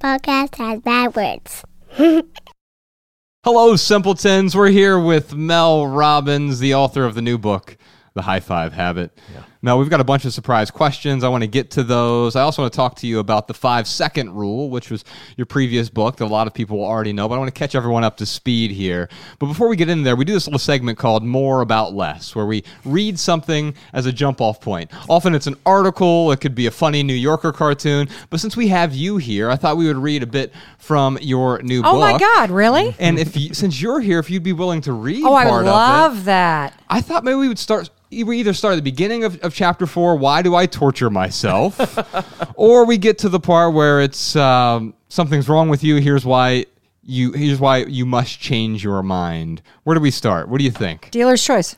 podcast has bad words. Hello, simpletons. We're here with Mel Robbins, the author of the new book, The High Five Habit. Mel, we've got a bunch of surprise questions. I want to get to those. I also want to talk to you about the five second rule, which was your previous book that a lot of people will already know, but I want to catch everyone up to speed here. But before we get in there, we do this little segment called More About Less, where we read something as a jump off point. Often it's an article, it could be a funny New Yorker cartoon, but since we have you here, I thought we would read a bit from your new Oh book. Oh my God, really? And if you, since you're here, if you'd be willing to read Oh, I of it, love that. I thought maybe we would start. We either start at the beginning of, of chapter four, why do I torture myself, or we get to the part where it's um, something's wrong with you. Here's why you. Here's why you must change your mind. Where do we start? What do you think? Dealer's choice.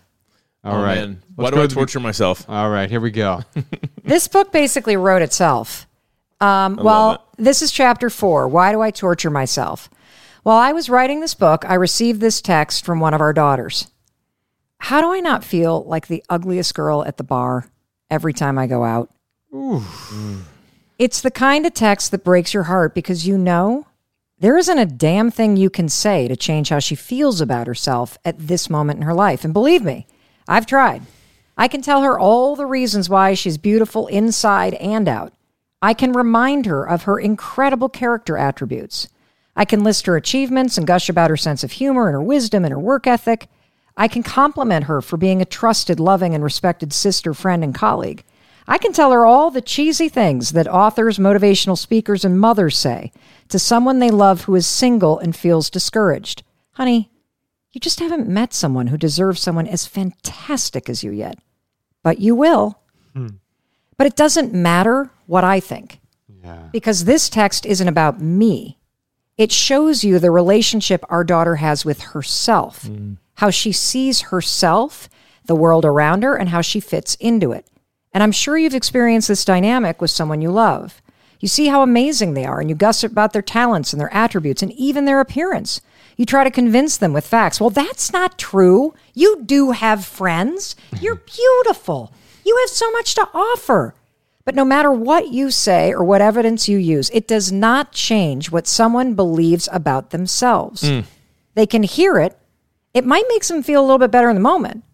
All oh, right. man. Why do I to the- torture myself? All right, here we go. This book basically wrote itself. Um, love well, this is chapter four. Why do I torture myself? While I was writing this book, I received this text from one of our daughters. How do I not feel like the ugliest girl at the bar every time I go out? It's the kind of text that breaks your heart because you know there isn't a damn thing you can say to change how she feels about herself at this moment in her life. And believe me, I've tried. I can tell her all the reasons why she's beautiful inside and out. I can remind her of her incredible character attributes. I can list her achievements and gush about her sense of humor and her wisdom and her work ethic. I can compliment her for being a trusted, loving, and respected sister, friend, and colleague. I can tell her all the cheesy things that authors, motivational speakers, and mothers say to someone they love who is single and feels discouraged. Honey, you just haven't met someone who deserves someone as fantastic as you yet. But you will. Hmm. But it doesn't matter what I think Yeah. because this text isn't about me. It shows you the relationship our daughter has with herself, hmm. How she sees herself, the world around her, and how she fits into it. And I'm sure you've experienced this dynamic with someone you love. You see how amazing they are, and you gossip about their talents and their attributes and even their appearance. You try to convince them with facts. Well, that's not true. You do have friends. You're beautiful. You have so much to offer. But no matter what you say or what evidence you use, it does not change what someone believes about themselves. Mm. They can hear it. It might make them feel a little bit better in the moment,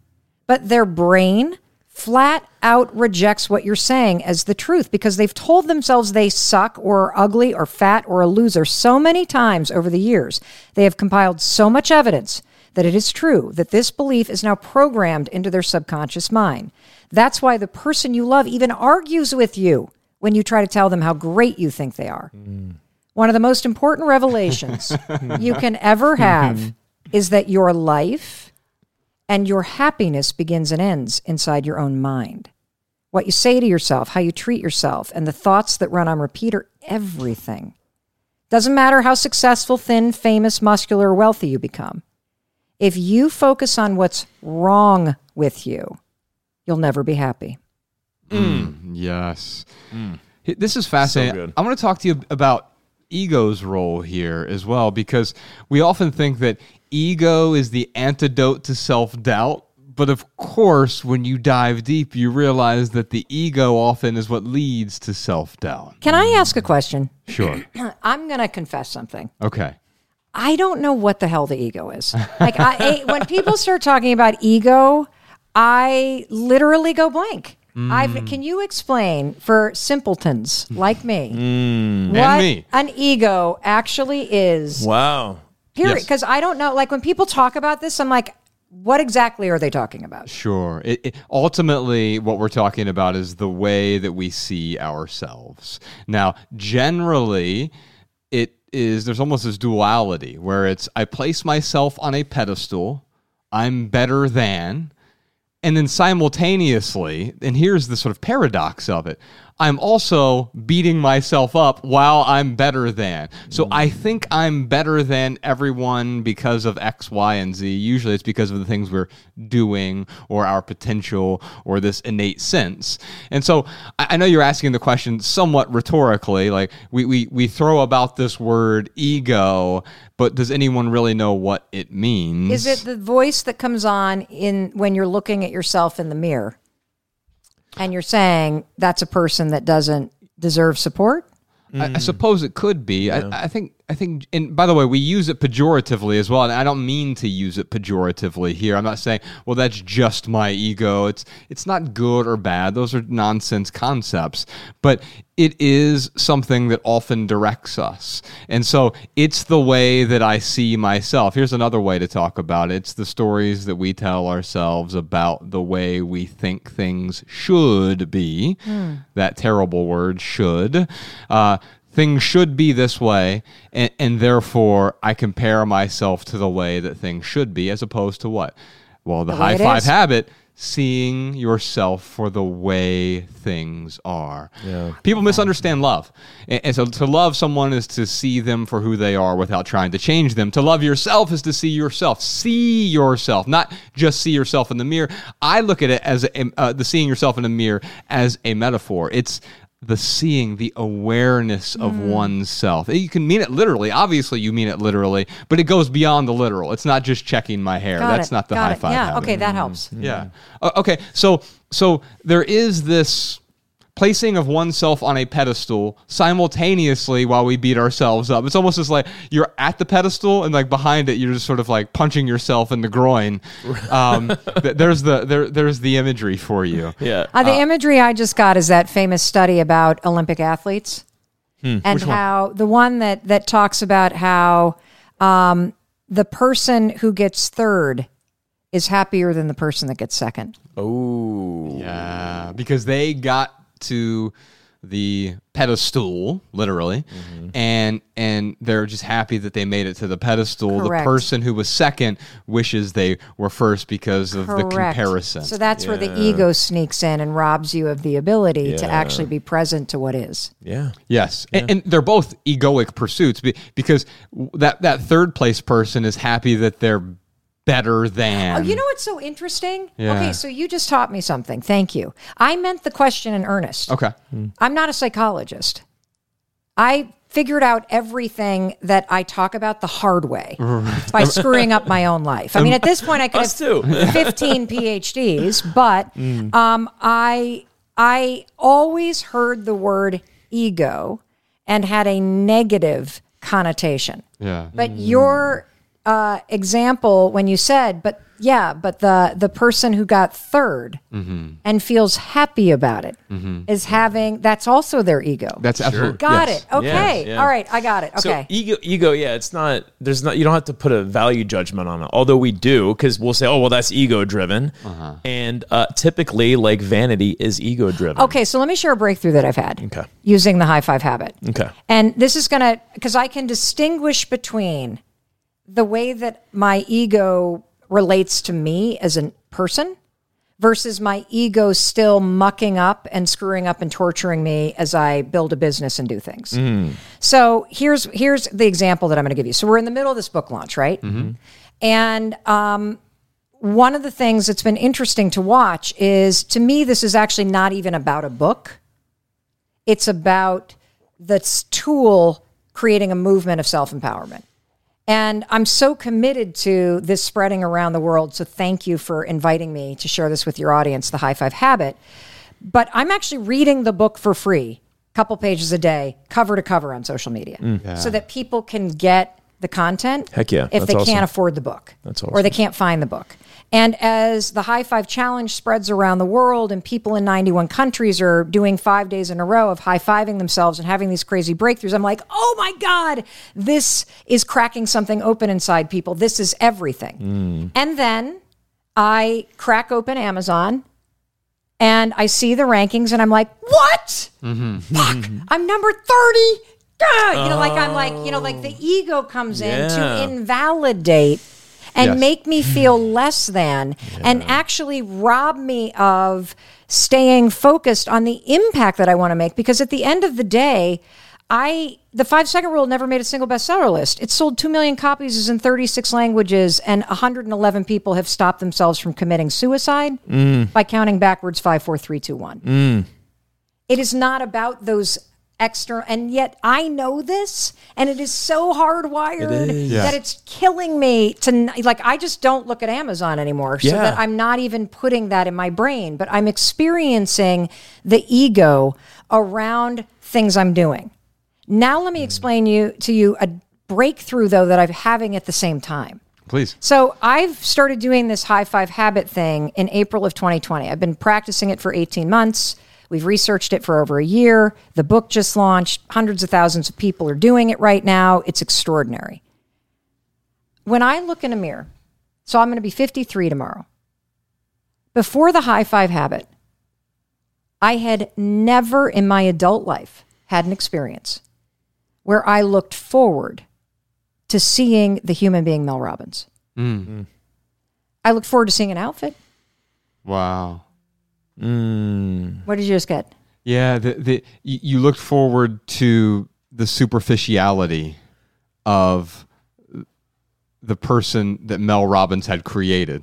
but their brain flat out rejects what you're saying as the truth because they've told themselves they suck or are ugly or fat or a loser so many times over the years. They have compiled so much evidence that it is true that this belief is now programmed into their subconscious mind. That's why the person you love even argues with you when you try to tell them how great you think they are. Mm. One of the most important revelations you can ever have mm-hmm. Is that your life and your happiness begins and ends inside your own mind. What you say to yourself, how you treat yourself, and the thoughts that run on repeat are everything. Doesn't matter how successful, thin, famous, muscular, or wealthy you become. If you focus on what's wrong with you, you'll never be happy. Mm, yes. H- This is fascinating. good. I want to talk to you about ego's role here as well, because we often think that ego is the antidote to self doubt. But of course, when you dive deep, you realize that the ego often is what leads to self doubt. Can I ask a question? Sure. I'm going to confess something. Okay. I don't know what the hell the ego is. Like I, I- when people start talking about ego, I literally go blank. I've, mm. can you explain for simpletons like me mm. what And me. an ego actually is? Wow. Period. Yes. Because I don't know. Like when people talk about this, I'm like, what exactly are they talking about? Sure. It, it, ultimately, what we're talking about is the way that we see ourselves. Now, generally, it is there's almost this duality where it's I place myself on a pedestal, I'm better than, and then simultaneously, and here's the sort of paradox of it. I'm also beating myself up while I'm better than. So mm. I think I'm better than everyone because of X, Y, and Z. Usually it's because of the things we're doing or our potential or this innate sense. And so I, I know you're asking the question somewhat rhetorically, like we, we, we throw about this word ego, but does anyone really know what it means? Is it the voice that comes on in when you're looking at yourself in the mirror, and you're saying that's a person that doesn't deserve support? I, I suppose it could be. I, I think. I think. And by the way, we use it pejoratively as well. And I don't mean to use it pejoratively here. I'm not saying, well, that's just my ego. It's it's not good or bad. Those are nonsense concepts. But it is something that often directs us. And so it's the way that I see myself. Here's another way to talk about it. It's the stories that we tell ourselves about the way we think things should be. That terrible word, should. Uh, things should be this way, and, and therefore I compare myself to the way that things should be, as opposed to what? Well, the, way high five is. habit, seeing yourself for the way things are. Yeah. People misunderstand love. And, and so to love someone is to see them for who they are without trying to change them. To love yourself is to see yourself. See yourself, not just see yourself in the mirror. I look at it as a, uh, the seeing yourself in the mirror as a metaphor. It's the seeing, the awareness of Mm. oneself. You can mean it literally. Obviously, you mean it literally, but it goes beyond the literal. It's not just checking my hair. Got That's it, not the got high it. five. Yeah, habit. okay, that helps. Yeah. O- okay. So so there is this placing of oneself on a pedestal simultaneously while we beat ourselves up. It's almost as like you're at the pedestal and like behind it you're just sort of like punching yourself in the groin. Um, th- there's the there there's the imagery for you. Yeah. Uh, the imagery I just got is that famous study about Olympic athletes and how the one that that talks about how um, the person who gets third is happier than the person that gets second. Oh. Yeah, because they got to the pedestal literally mm-hmm. and and they're just happy that they made it to the pedestal. Correct. the person who was second wishes they were first because of the comparison. So that's where the ego sneaks in and robs you of the ability to actually be present to what is. Yeah. Yes, and, and they're both egoic pursuits because that that third place person is happy that they're better than. Oh, you know what's so interesting? Yeah. Okay, so you just taught me something. Thank you. I meant the question in earnest. Okay, I'm not a psychologist. I figured out everything that I talk about the hard way by screwing up my own life. I mean, at this point, I could Us have too. 15 PhDs, but um, I I always heard the word ego and had a negative connotation. yeah, But your uh, example when you said, but yeah, but the the person who got 3rd Mm-hmm. and feels happy about it is having that's also their ego. that's absolutely got yes. it. Okay. Yeah, yeah. All right. I got it. So Okay. ego, ego, yeah, it's not. There's not. You don't have to put a value judgment on it. Although we do, because we'll say, oh, well, that's ego driven, Uh-huh. and uh, typically, like vanity is ego driven. okay. So let me share a breakthrough that I've had Okay. using the high five habit. Okay. And this is going to, because I can distinguish between the way that my ego relates to me as a person versus my ego still mucking up and screwing up and torturing me as I build a business and do things. So here's here's the example that I'm going to give you. So we're in the middle of this book launch, right? And um, one of the things that's been interesting to watch is, to me, this is actually not even about a book it's about this tool creating a movement of self empowerment. And I'm so committed to this spreading around the world. So thank you for inviting me to share this with your audience, the High Five Habit. But I'm actually reading the book for free, a couple pages a day, cover to cover on social media, mm. so that people can get the content. Heck yeah, If that's they awesome. can't afford the book, That's or they can't find the book. And as the High Five Challenge spreads around the world and people in 91 countries are doing five days in a row of high fiving themselves and having these crazy breakthroughs, I'm like, oh my God, this is cracking something open inside people. This is everything. Mm. And then I crack open Amazon and I see the rankings and I'm like, what? Mm-hmm. Fuck, I'm number 30. Gah! You know, like I'm like, you know, like the oh. ego comes in to invalidate and Yes. make me feel less than and actually rob me of staying focused on the impact that I want to make because at the end of the day I the 5 second rule never made a single bestseller list. It sold 2 million copies is in 36 languages and 111 people have stopped themselves from committing suicide mm. by counting backwards five, four, three, two, one. Mm. It is not about those external, and yet I know this, and it is so hardwired is. that it's killing me to like. I just don't look at Amazon anymore, so Yeah. that I'm not even putting that in my brain. But I'm experiencing the ego around things I'm doing. Now let me mm. explain you to you a breakthrough though that I'm having at the same time. Please. So I've started doing this high five habit thing in April of 2020. I've been practicing it for 18 months. We've researched it for over a year. The book just launched. Hundreds of thousands of people are doing it right now. It's extraordinary. When I look in a mirror, so I'm going to be 53 tomorrow. Before the high five habit, I had never in my adult life had an experience where I looked forward to seeing the human being Mel Robbins. Mm. I looked forward to seeing an outfit. Wow. Mm. What did you just get? Yeah, the, the you you looked forward to the superficiality of the person that Mel Robbins had created.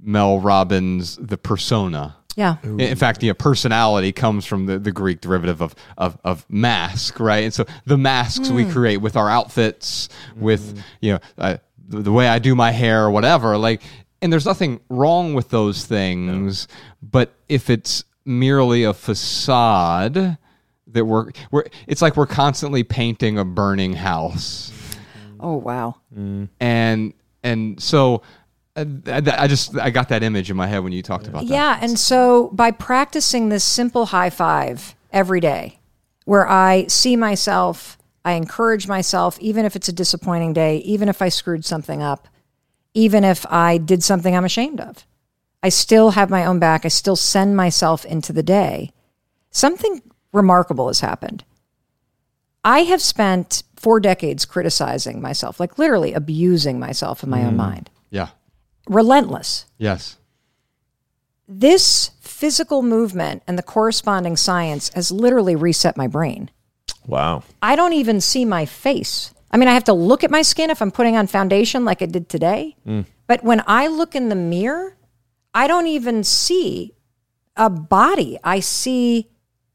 Mel Robbins, the persona. Yeah. In- In fact, you know, personality comes from the, the Greek derivative of, of, of mask, right? And so the masks we hmm. create with our outfits, with mm. you know uh, the, the way I do my hair or whatever, like, and there's nothing wrong with those things, but if it's merely a facade that we're we're it's like we're constantly painting a burning house Oh, wow. and and so uh, I, I just I got that image in my head when you talked about that. Yeah. And so by practicing this simple high five every day, where I see myself, I encourage myself, even if it's a disappointing day, even if I screwed something up, even if I did something I'm ashamed of, I still have my own back. I still send myself into the day. Something remarkable has happened. I have spent four decades criticizing myself, like literally abusing myself in my own mm. mind. Yeah. Relentless. Yes. this physical movement and the corresponding science has literally reset my brain. Wow. I don't even see my face. I mean, I have to look at my skin if I'm putting on foundation like I did today. Mm. But when I look in the mirror, I don't even see a body. I see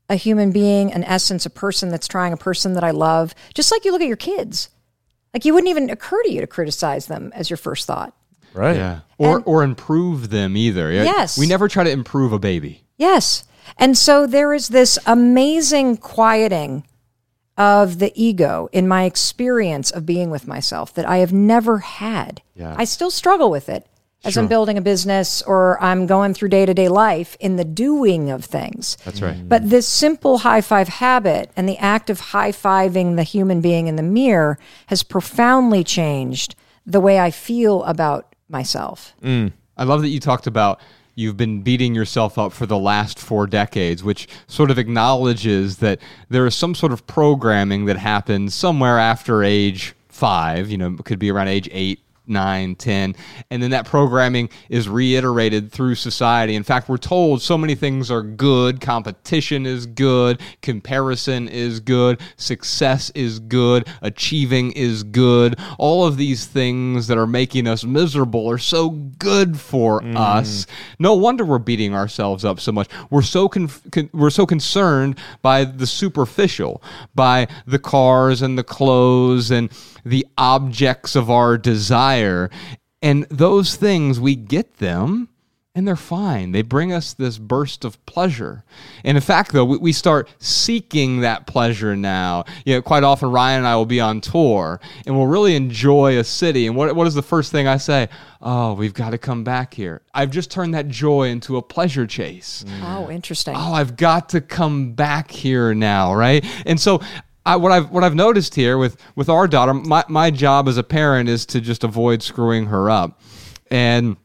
a human being, an essence, a person that's trying, a person that I love. Just like you look at your kids. Like you wouldn't even occur to you to criticize them as your first thought. Right. Yeah. Or or improve them either. Yes. We never try to improve a baby. Yes. And so there is this amazing quieting of the ego in my experience of being with myself that I have never had. Yeah. I still struggle with it as I'm building a business or I'm going through day to day life in the doing of things. That's right. But this simple high five habit and the act of high fiving the human being in the mirror has profoundly changed the way I feel about myself. Mm. I love that you talked about you've been beating yourself up for the last four decades, which sort of acknowledges that there is some sort of programming that happens somewhere after age five, you know, could be around age eight. Nine, ten, and then that programming is reiterated through society. In fact, we're told so many things are good. Competition is good. Comparison is good. Success is good. Achieving is good. All of these things that are making us miserable are so good for mm-hmm. us. No wonder we're beating ourselves up so much. We're so conf- con- we're so concerned by the superficial, by the cars and the clothes and the objects of our desire. And those things we get them and they're fine. They bring us this burst of pleasure. And in fact, though, we, start seeking that pleasure now. You know, quite often Ryan and I will be on tour and we'll really enjoy a city. And what, what is the first thing I say? Oh, we've got to come back here. I've just turned that joy into a pleasure chase. Oh, interesting. Oh, I've got to come back here now, right? And so I, what I've what I've noticed here with with our daughter, my, my job as a parent is to just avoid screwing her up. And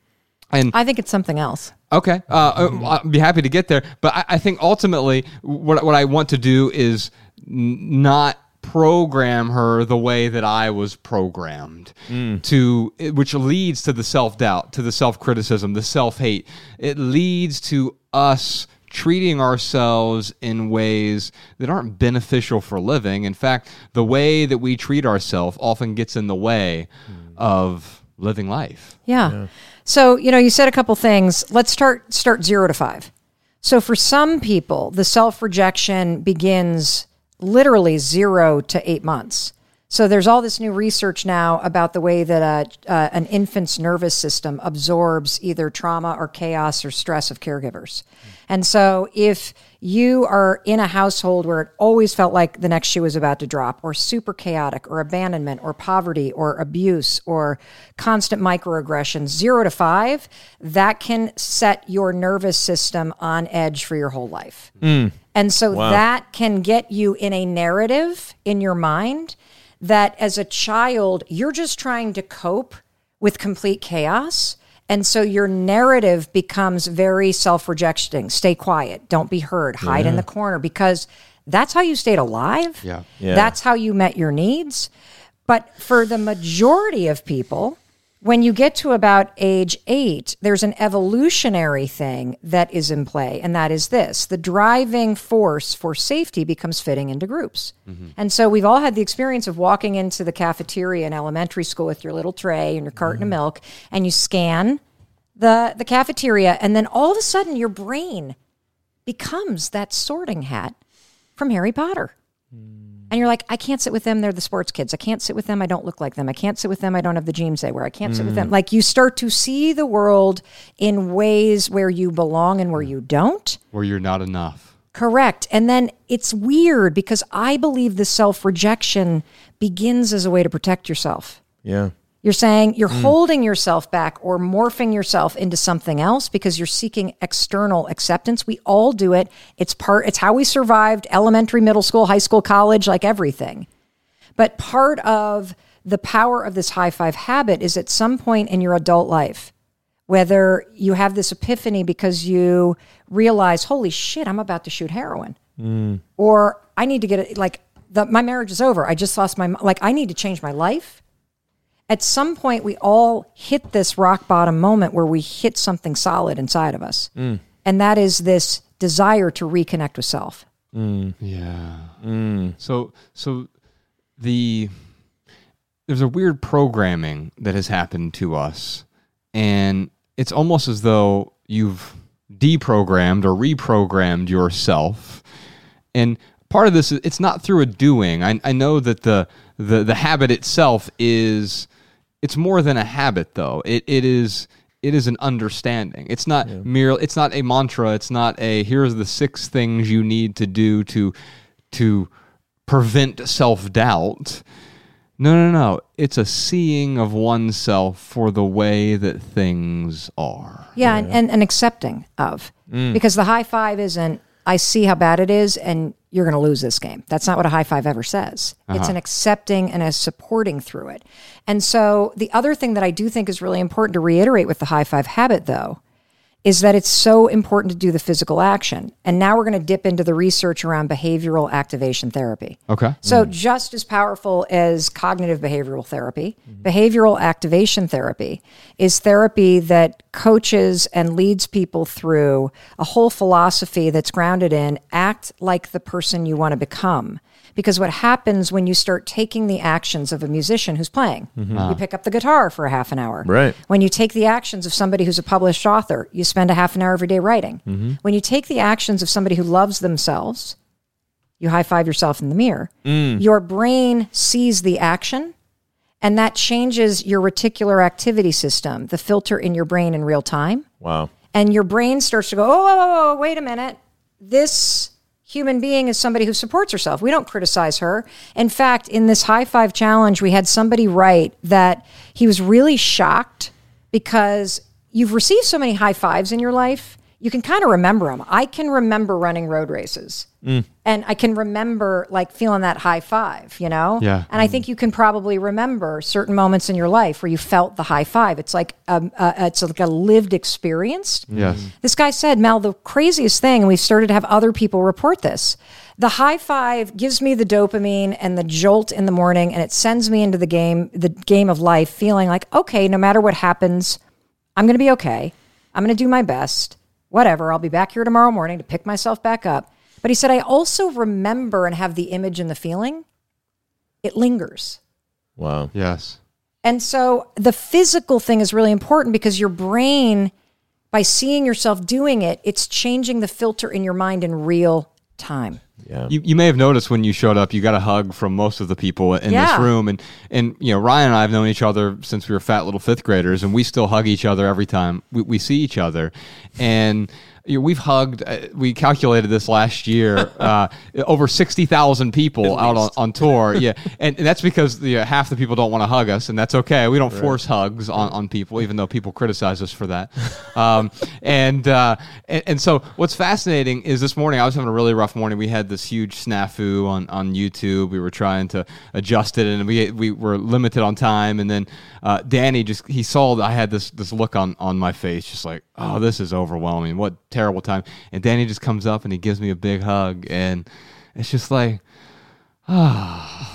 and I think it's something else. Okay, uh, uh, I'll be happy to get there. But I, I think ultimately, what what I want to do is n- not program her the way that I was programmed to, which leads to the self doubt, to the self criticism, the self hate. It leads to us treating ourselves in ways that aren't beneficial for living. In fact, the way that we treat ourselves often gets in the way of living life. Yeah. So, you know, you said a couple things. Let's start start 0 to 5. So for some people, the self-rejection begins literally 0 to 8 months. So there's all this new research now about the way that uh, uh, an infant's nervous system absorbs either trauma or chaos or stress of caregivers. And so if you are in a household where it always felt like the next shoe was about to drop, or super chaotic, or abandonment, or poverty, or abuse, or constant microaggressions, zero to five, that can set your nervous system on edge for your whole life. Hmm. And so that can get you in a narrative in your mind that as a child, you're just trying to cope with complete chaos. And so your narrative becomes very self rejecting. Stay quiet. Don't be heard. Hide in the corner because that's how you stayed alive. Yeah. Yeah. That's how you met your needs. But for the majority of people, when you get to about age eight, there's an evolutionary thing that is in play, and that is this the driving force for safety becomes fitting into groups. Mm-hmm. And so we've all had the experience of walking into the cafeteria in elementary school with your little tray and your carton of mm-hmm. milk, and you scan the, the cafeteria, and then all of a sudden your brain becomes that sorting hat from Harry Potter. Mm. And you're like, I can't sit with them. They're the sports kids. I can't sit with them. I don't look like them. I can't sit with them. I don't have the jeans they wear. I can't sit with them. Mm. Like you start to see the world in ways where you belong and where mm. you don't. Where you're not enough. Correct. And then it's weird because I believe the self rejection begins as a way to protect yourself. Yeah. You're saying you're hmm. holding yourself back or morphing yourself into something else because you're seeking external acceptance. We all do it. It's part it's how we survived elementary, middle school, high school, college, like everything. But part of the power of this high five habit is at some point in your adult life, whether you have this epiphany because you realize, holy shit, I'm about to shoot heroin, hmm. or I need to get it, like, the, my marriage is over. I just lost my, like, I need to change my life. At some point, we all hit this rock bottom moment where we hit something solid inside of us. Mm. And that is this desire to reconnect with self. Mm. Yeah. Mm. So so the there's a weird programming that has happened to us, and it's almost as though you've deprogrammed or reprogrammed yourself. And part of this is it's not through a doing. I, I know that the, the the habit itself is it's more than a habit though. It it is it is an understanding. It's not merely it's not a mantra. It's not a here's the six things you need to do to to prevent self-doubt. No, no, no. It's a seeing of oneself for the way that things are. Yeah, And, and, and accepting of. Mm. Because the high five isn't, I see how bad it is and you're going to lose this game. That's not what a high five ever says. It's uh-huh. an accepting and a supporting through it. And so the other thing that I do think is really important to reiterate with the high five habit, though, is that it's so important to do the physical action. And now we're going to dip into the research around behavioral activation therapy. Okay. So, just as powerful as cognitive behavioral therapy, behavioral activation therapy is therapy that coaches and leads people through a whole philosophy that's grounded in act like the person you want to become. Because what happens when you start taking the actions of a musician who's playing, mm-hmm. you ah. pick up the guitar for a half an hour. Right. When you take the actions of somebody who's a published author, you spend a half an hour every day writing. Mm-hmm. When you take the actions of somebody who loves themselves, you high five yourself in the mirror. Mm. Your brain sees the action, and that changes your reticular activating system, the filter in your brain in real time. Wow. And your brain starts to go, oh, oh, oh, oh, wait a minute. This human being is somebody who supports herself. We don't criticize her. In fact, in this high five challenge, we had somebody write that he was really shocked because you've received so many high fives in your life, you can kind of remember them. I can remember running road races. And I can remember like feeling that high five, you know? Yeah. And I think you can probably remember certain moments in your life where you felt the high five. It's like um, uh, it's like a lived experience. Yes. This guy said, Mel, the craziest thing, and we've started to have other people report this. The high five gives me the dopamine and the jolt in the morning, and it sends me into the game, the game of life, feeling like, okay, no matter what happens, I'm going to be okay. I'm going to do my best. Whatever. I'll be back here tomorrow morning to pick myself back up. But he said, I also remember and have the image and the feeling. It lingers. Wow. Yes. And so the physical thing is really important because your brain, by seeing yourself doing it, it's changing the filter in your mind in real time. Yeah. You, you may have noticed when you showed up, you got a hug from most of the people in Yeah. this room, and and you know Ryan and I have known each other since we were fat little fifth graders, and we still hug each other every time we, we see each other, and. You know, we've hugged. Uh, we calculated this last year. Uh, over sixty thousand people out on, on tour. Yeah, and, and that's because you know, half the people don't want to hug us, and that's okay. We don't force hugs on, on people, even though people criticize us for that. Um, and, uh, and and so what's fascinating is this morning I was having a really rough morning. We had this huge snafu on, on YouTube. We were trying to adjust it, and we we were limited on time. And then uh, Danny just he saw that I had this this look on on my face, just like oh this is overwhelming. What terrible time. And Danny just comes up and he gives me a big hug, and it's just like ah,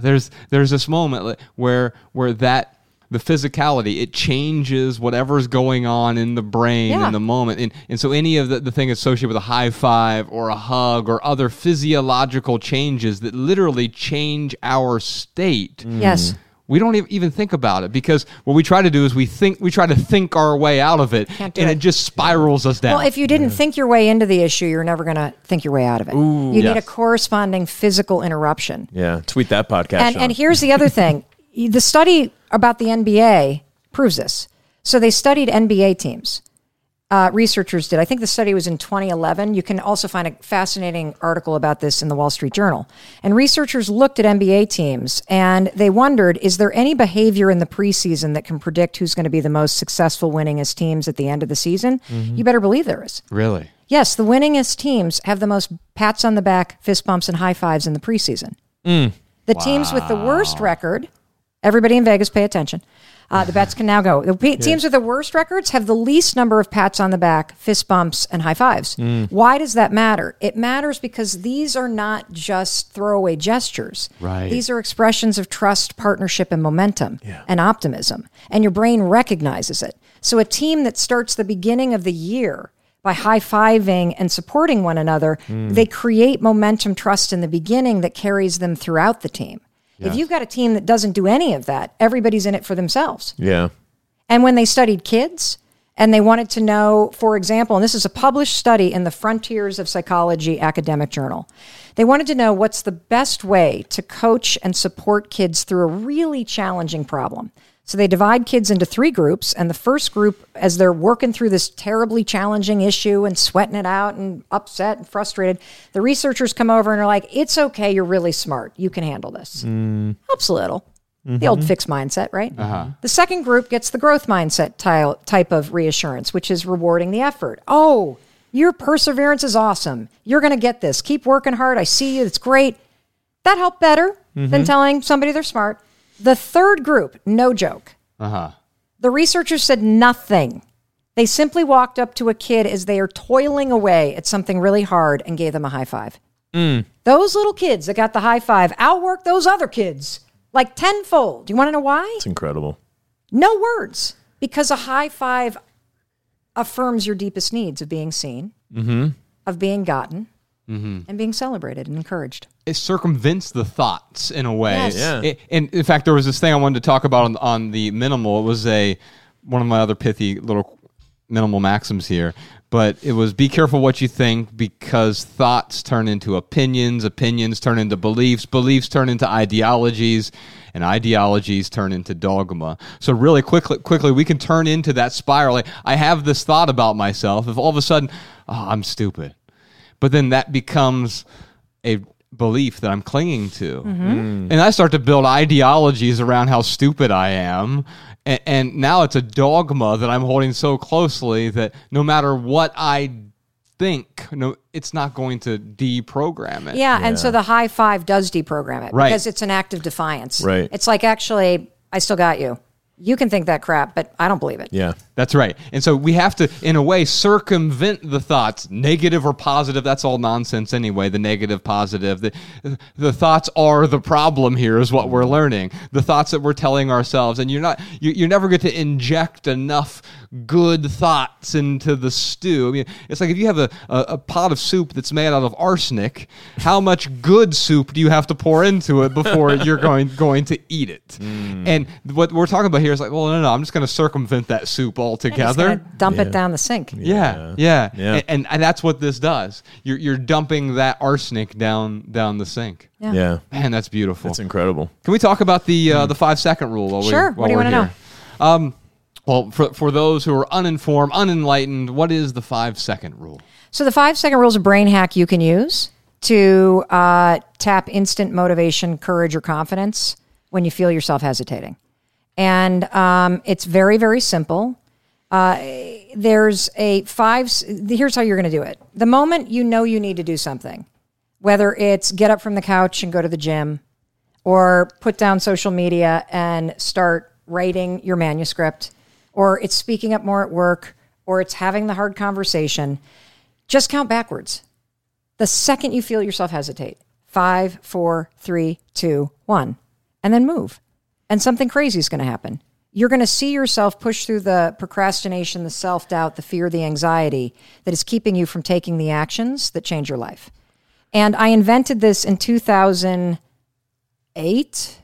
there's there's this moment where where that the physicality it changes whatever's going on in the brain Yeah. in the moment and, and so any of the, the thing associated with a high five or a hug or other physiological changes that literally change our state Yes. We don't even think about it because what we try to do is we think we try to think our way out of it and it. it just spirals us down Well, if you didn't think your way into the issue, you're never going to think your way out of it. you need a corresponding physical interruption. Yeah. Tweet that podcast. And, and here's the other thing the study about the NBA proves this. So they studied NBA teams. Uh, researchers did. I think the study was in 2011. You can also find a fascinating article about this in the Wall Street Journal. And researchers looked at NBA teams and they wondered is there any behavior in the preseason that can predict who's going to be the most successful, winningest teams at the end of the season? You better believe there is. really Yes, the winningest teams have the most pats on the back, fist bumps, and high fives in the preseason. The teams with the worst record, everybody in Vegas pay attention. Uh, the bets can now go. The teams with the worst records have the least number of pats on the back, fist bumps, and high fives. Why does that matter? It matters because these are not just throwaway gestures. Right. These are expressions of trust, partnership, and momentum and optimism. And your brain recognizes it. So a team that starts the beginning of the year by high fiving and supporting one another, they create momentum, trust in the beginning that carries them throughout the team. If you've got a team that doesn't do any of that, everybody's in it for themselves. yeah. And when they studied kids and they wanted to know, for example, and this is a published study in the Frontiers of Psychology academic journal, they wanted to know what's the best way to coach and support kids through a really challenging problem. So they divide kids into three groups, and the first group, as they're working through this terribly challenging issue and sweating it out and upset and frustrated, the researchers come over and are like, It's okay, you're really smart. You can handle this. Mm. Helps a little. The old mm-hmm. fixed mindset, right? Uh-huh. The second group gets the growth mindset ty- type of reassurance, which is rewarding the effort. Oh, your perseverance is awesome. You're going to get this. Keep working hard. I see you. It's great. That helped better than mm-hmm. telling somebody they're smart. The third group, no joke. uh-huh The researchers said nothing. They simply walked up to a kid as they are toiling away at something really hard and gave them a high five. Those little kids that got the high five outworked those other kids like tenfold. Do you want to know why? It's incredible. No words, because a high five affirms your deepest needs of being seen, of being gotten, Mm-hmm. and being celebrated and encouraged. it circumvents the thoughts in a way. Yes. Yeah. It- and in fact, there was this thing I wanted to talk about on, on the minimal. It was a one of my other pithy little minimal maxims here, but it was be careful what you think because thoughts turn into opinions, opinions turn into beliefs, beliefs turn into ideologies, and ideologies turn into dogma. So really quickly, quickly we can turn into that spiral. Like, I have this thought about myself. If all of a sudden, oh, I'm stupid but then that becomes a belief that I'm clinging to. Mm-hmm. Mm. And I start to build ideologies around how stupid I am. And, and now it's a dogma that I'm holding so closely that no matter what I think, no, it's not going to deprogram it. Yeah, and so the high five does deprogram it Right. because it's an act of defiance. Right. It's like, actually, I still got you. You can think that crap, but I don't believe it. Yeah. That's right. And so we have to, in a way, circumvent the thoughts, negative or positive. That's all nonsense anyway. The negative, positive. The, the thoughts are the problem here, is what we're learning. The thoughts that we're telling ourselves. And you're not, you, you're never going to inject enough good thoughts into the stew. I mean, it's like if you have a, a, a pot of soup that's made out of arsenic, how much good soup do you have to pour into it before you're going, going to eat it? Mm. And what we're talking about here here is like, well, no, no, I'm just going to circumvent that soup Just altogether. gonna dump it down the sink. Yeah, yeah, Yeah. And, and, and that's what this does. You're you're dumping that arsenic down down the sink. Yeah. Yeah. Man, that's beautiful. That's incredible. Can we talk about the uh, the five second rule? While Sure. We, What do you wanna know? Um, well, for for those who are uninformed, unenlightened, what is the five second rule? So the five second rule is a brain hack you can use to uh, tap instant motivation, courage, or confidence when you feel yourself hesitating. And um, it's very, very simple. Uh, there's a five, here's how you're going to do it. The moment you know you need to do something, whether it's get up from the couch and go to the gym, or put down social media and start writing your manuscript, or it's speaking up more at work, or it's having the hard conversation, just count backwards. The second you feel yourself hesitate, five, four, three, two, one, and then move. And something crazy is going to happen. You're going to see yourself push through the procrastination, the self doubt, the fear, the anxiety that is keeping you from taking the actions that change your life. And I invented this in 2008,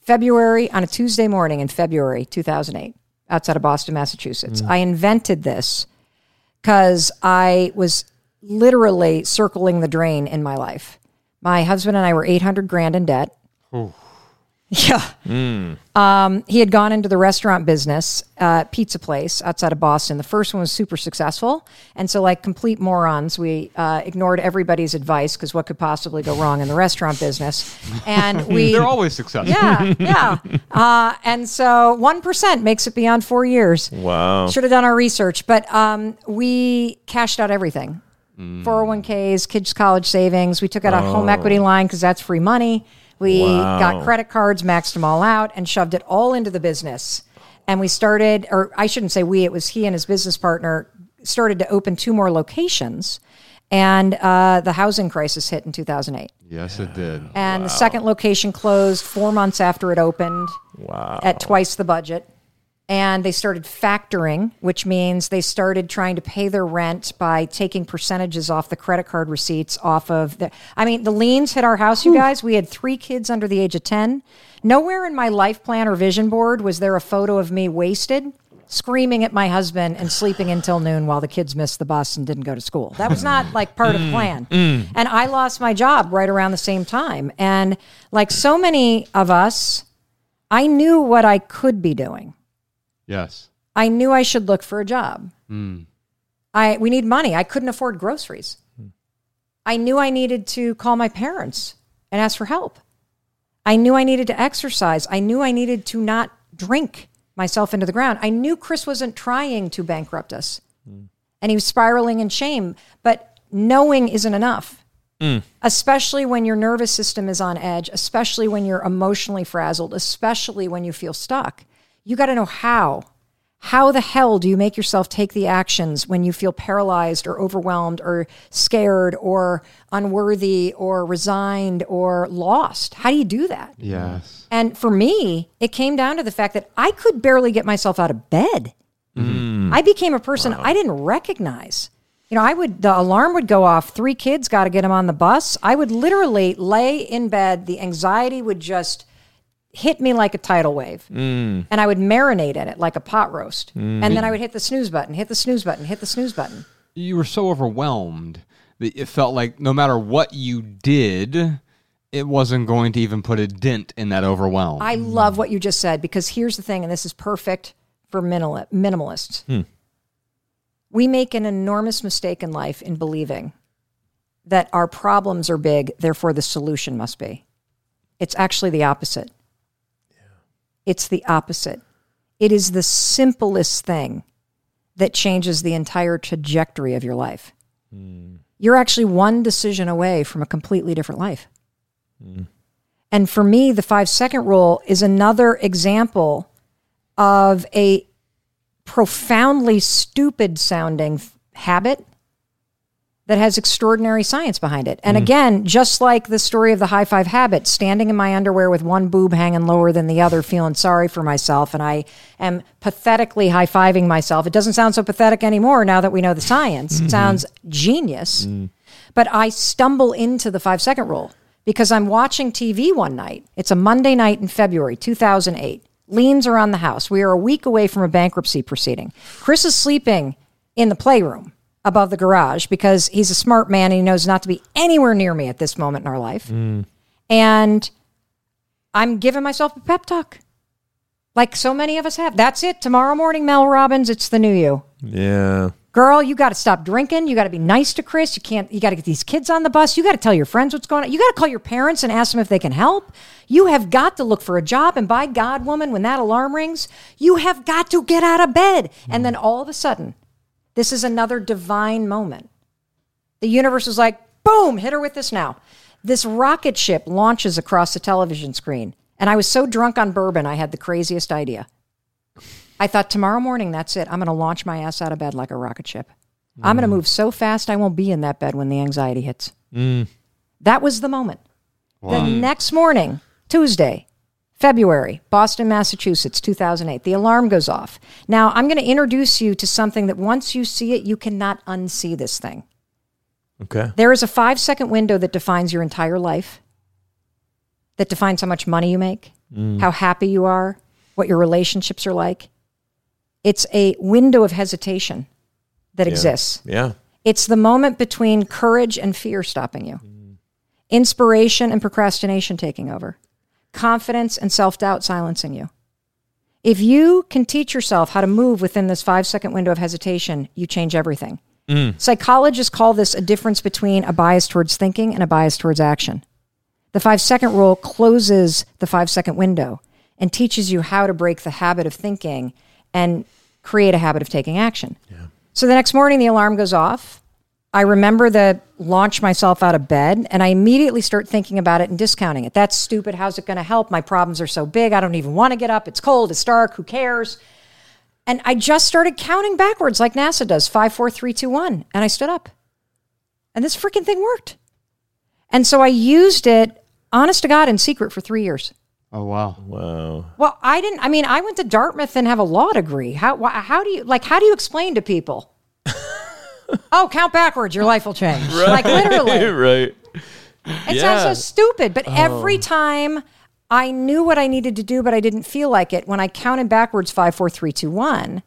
February, on a Tuesday morning in February 2008, outside of Boston, Massachusetts. Mm. I invented this because I was literally circling the drain in my life. My husband and I were 800 grand in debt. Yeah. Um, he had gone into the restaurant business, uh, pizza place outside of Boston. The first one was super successful. And so, like complete morons, we uh, ignored everybody's advice because what could possibly go wrong in the restaurant business? And we. They're always successful. yeah, yeah. Uh, and so 1% makes it beyond four years. Wow. Should have done our research, but um, we cashed out everything 401ks, kids' college savings. We took out a home equity line because that's free money. We Wow. got credit cards, maxed them all out, and shoved it all into the business. And we started, or I shouldn't say we, it was he and his business partner started to open two more locations. And uh, the housing crisis hit in 2008. Yes, it did. And the second location closed four months after it opened Wow. at twice the budget. And they started factoring, which means they started trying to pay their rent by taking percentages off the credit card receipts off of the. I mean, the liens hit our house, you guys. We had three kids under the age of 10. Nowhere in my life plan or vision board was there a photo of me wasted, screaming at my husband and sleeping until noon while the kids missed the bus and didn't go to school. That was not like part of the plan. Mm. And I lost my job right around the same time. And like so many of us, I knew what I could be doing. Yes. I knew I should look for a job. Hmm. I we need money. I couldn't afford groceries. Hmm. I knew I needed to call my parents and ask for help. I knew I needed to exercise. I knew I needed to not drink myself into the ground. I knew Chris wasn't trying to bankrupt us. Hmm. And he was spiraling in shame, but knowing isn't enough. Especially when your nervous system is on edge, especially when you're emotionally frazzled, especially when you feel stuck. You got to know how. How the hell do you make yourself take the actions when you feel paralyzed or overwhelmed or scared or unworthy or resigned or lost? How do you do that? Yes. And for me, it came down to the fact that I could barely get myself out of bed. Mm. I became a person I didn't recognize. You know, I would, the alarm would go off, three kids, got to get them on the bus. I would literally lay in bed. The anxiety would just hit me like a tidal wave. Mm. And I would marinate in it like a pot roast. Mm. And then I would hit the snooze button, hit the snooze button, hit the snooze button. You were so overwhelmed that it felt like no matter what you did, it wasn't going to even put a dent in that overwhelm. I love what you just said because here's the thing, and this is perfect for minimal, minimalists. Hmm. We make an enormous mistake in life in believing that our problems are big, therefore the solution must be. It's actually the opposite. It's the opposite. It is the simplest thing that changes the entire trajectory of your life. Hmm. You're actually one decision away from a completely different life. Hmm. And for me, the five second rule is another example of a profoundly stupid sounding habit that has extraordinary science behind it. And mm-hmm. again, just like the story of the high five habit, standing in my underwear with one boob hanging lower than the other, feeling sorry for myself, and I am pathetically high fiving myself. It doesn't sound so pathetic anymore now that we know the science. It mm-hmm. sounds genius. Mm. But I stumble into the five second rule because I'm watching TV one night. It's a Monday night in February 2008. Liens are on the house. We are a week away from a bankruptcy proceeding. Chris is sleeping in the playroom above the garage because he's a smart man and he knows not to be anywhere near me at this moment in our life. And I'm giving myself a pep talk. Like so many of us have. That's it. Tomorrow morning, Mel Robbins, it's the new you. Yeah. Girl, you got to stop drinking. You got to be nice to Chris. You can't, you got to get these kids on the bus. You got to tell your friends what's going on. You got to call your parents and ask them if they can help. You have got to look for a job. And by God, woman, when that alarm rings, you have got to get out of bed. And then all of a sudden, this is another divine moment. The universe is like, boom, hit her with this now. This rocket ship launches across the television screen. And I was so drunk on bourbon, I had the craziest idea. I thought tomorrow morning, that's it. I'm going to launch my ass out of bed like a rocket ship. I'm going to mm. move so fast, I won't be in that bed when the anxiety hits. Mm. That was the moment. The next morning, Tuesday, February, Boston, Massachusetts, 2008, the alarm goes off. Now, I'm going to introduce you to something that once you see it, you cannot unsee this thing. Okay. There is a five second window that defines your entire life, that defines how much money you make, mm. how happy you are, what your relationships are like. It's a window of hesitation that exists. Yeah. It's the moment between courage and fear stopping you, mm. inspiration and procrastination taking over, confidence and self doubt silencing you. If you can teach yourself how to move within this five second window of hesitation, you change everything. Mm. Psychologists call this a difference between a bias towards thinking and a bias towards action. The five second rule closes the five second window and teaches you how to break the habit of thinking and create a habit of taking action. So the next morning, the alarm goes off. I remember the launch myself out of bed and I immediately start thinking about it and discounting it. That's stupid. How's it going to help? My problems are so big. I don't even want to get up. It's cold. It's dark. Who cares? And I just started counting backwards like NASA does five, four, three, two, one. And I stood up. And this freaking thing worked. And so I used it, honest to God, in secret for three years. Oh wow. Wow. Well, I didn't. I mean, I went to Dartmouth and have a law degree. How wh- how do you like? How do you explain to people? Oh, count backwards, your life will change. Like literally, right. it sounds so stupid. But oh. every time I knew what I needed to do, but I didn't feel like it. When I counted backwards, five, four, three, two, one,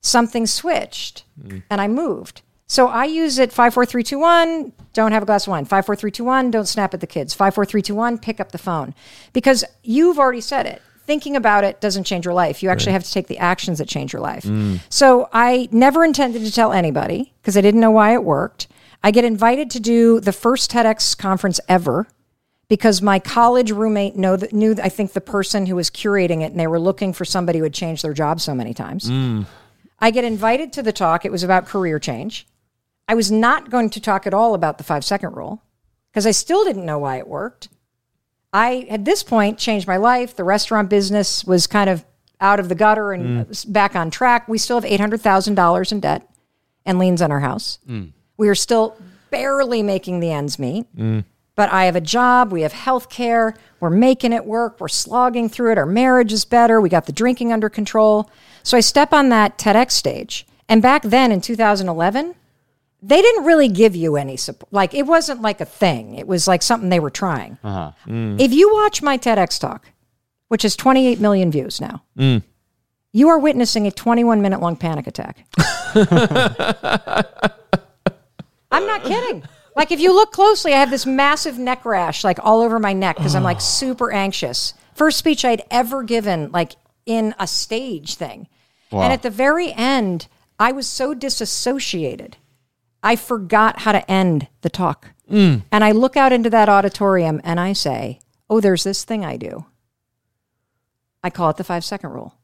something switched, mm. and I moved. So I use it five, four, three, two, one. Don't have a glass of wine. Five, four, three, two, one. Don't snap at the kids. Five, four, three, two, one. Pick up the phone because you've already said it. Thinking about it doesn't change your life. You actually have to take the actions that change your life. Mm. So I never intended to tell anybody because I didn't know why it worked. I get invited to do the first TEDx conference ever because my college roommate know that, knew, I think, the person who was curating it, and they were looking for somebody who had changed their job so many times. Mm. I get invited to the talk. It was about career change. I was not going to talk at all about the five second rule because I still didn't know why it worked. I, at this point, changed my life. The restaurant business was kind of out of the gutter and mm. was back on track. We still have $800,000 in debt and liens on our house. Mm. We are still barely making the ends meet. Mm. But I have a job, we have health care, we're making it work, we're slogging through it, our marriage is better, we got the drinking under control. So I step on that TEDx stage. And back then in 2011, they didn't really give you any support. Like it wasn't like a thing. It was like something they were trying. Uh-huh. Mm. If you watch my TEDx talk, which is 28 million views now, mm. you are witnessing a 21 minute long panic attack. I'm not kidding. Like if you look closely, I have this massive neck rash like all over my neck because I'm like super anxious. First speech I'd ever given like in a stage thing. And at the very end, I was so disassociated. I forgot how to end the talk. Mm. And I look out into that auditorium and I say, "Oh, there's this thing I do." I call it the 5 second rule.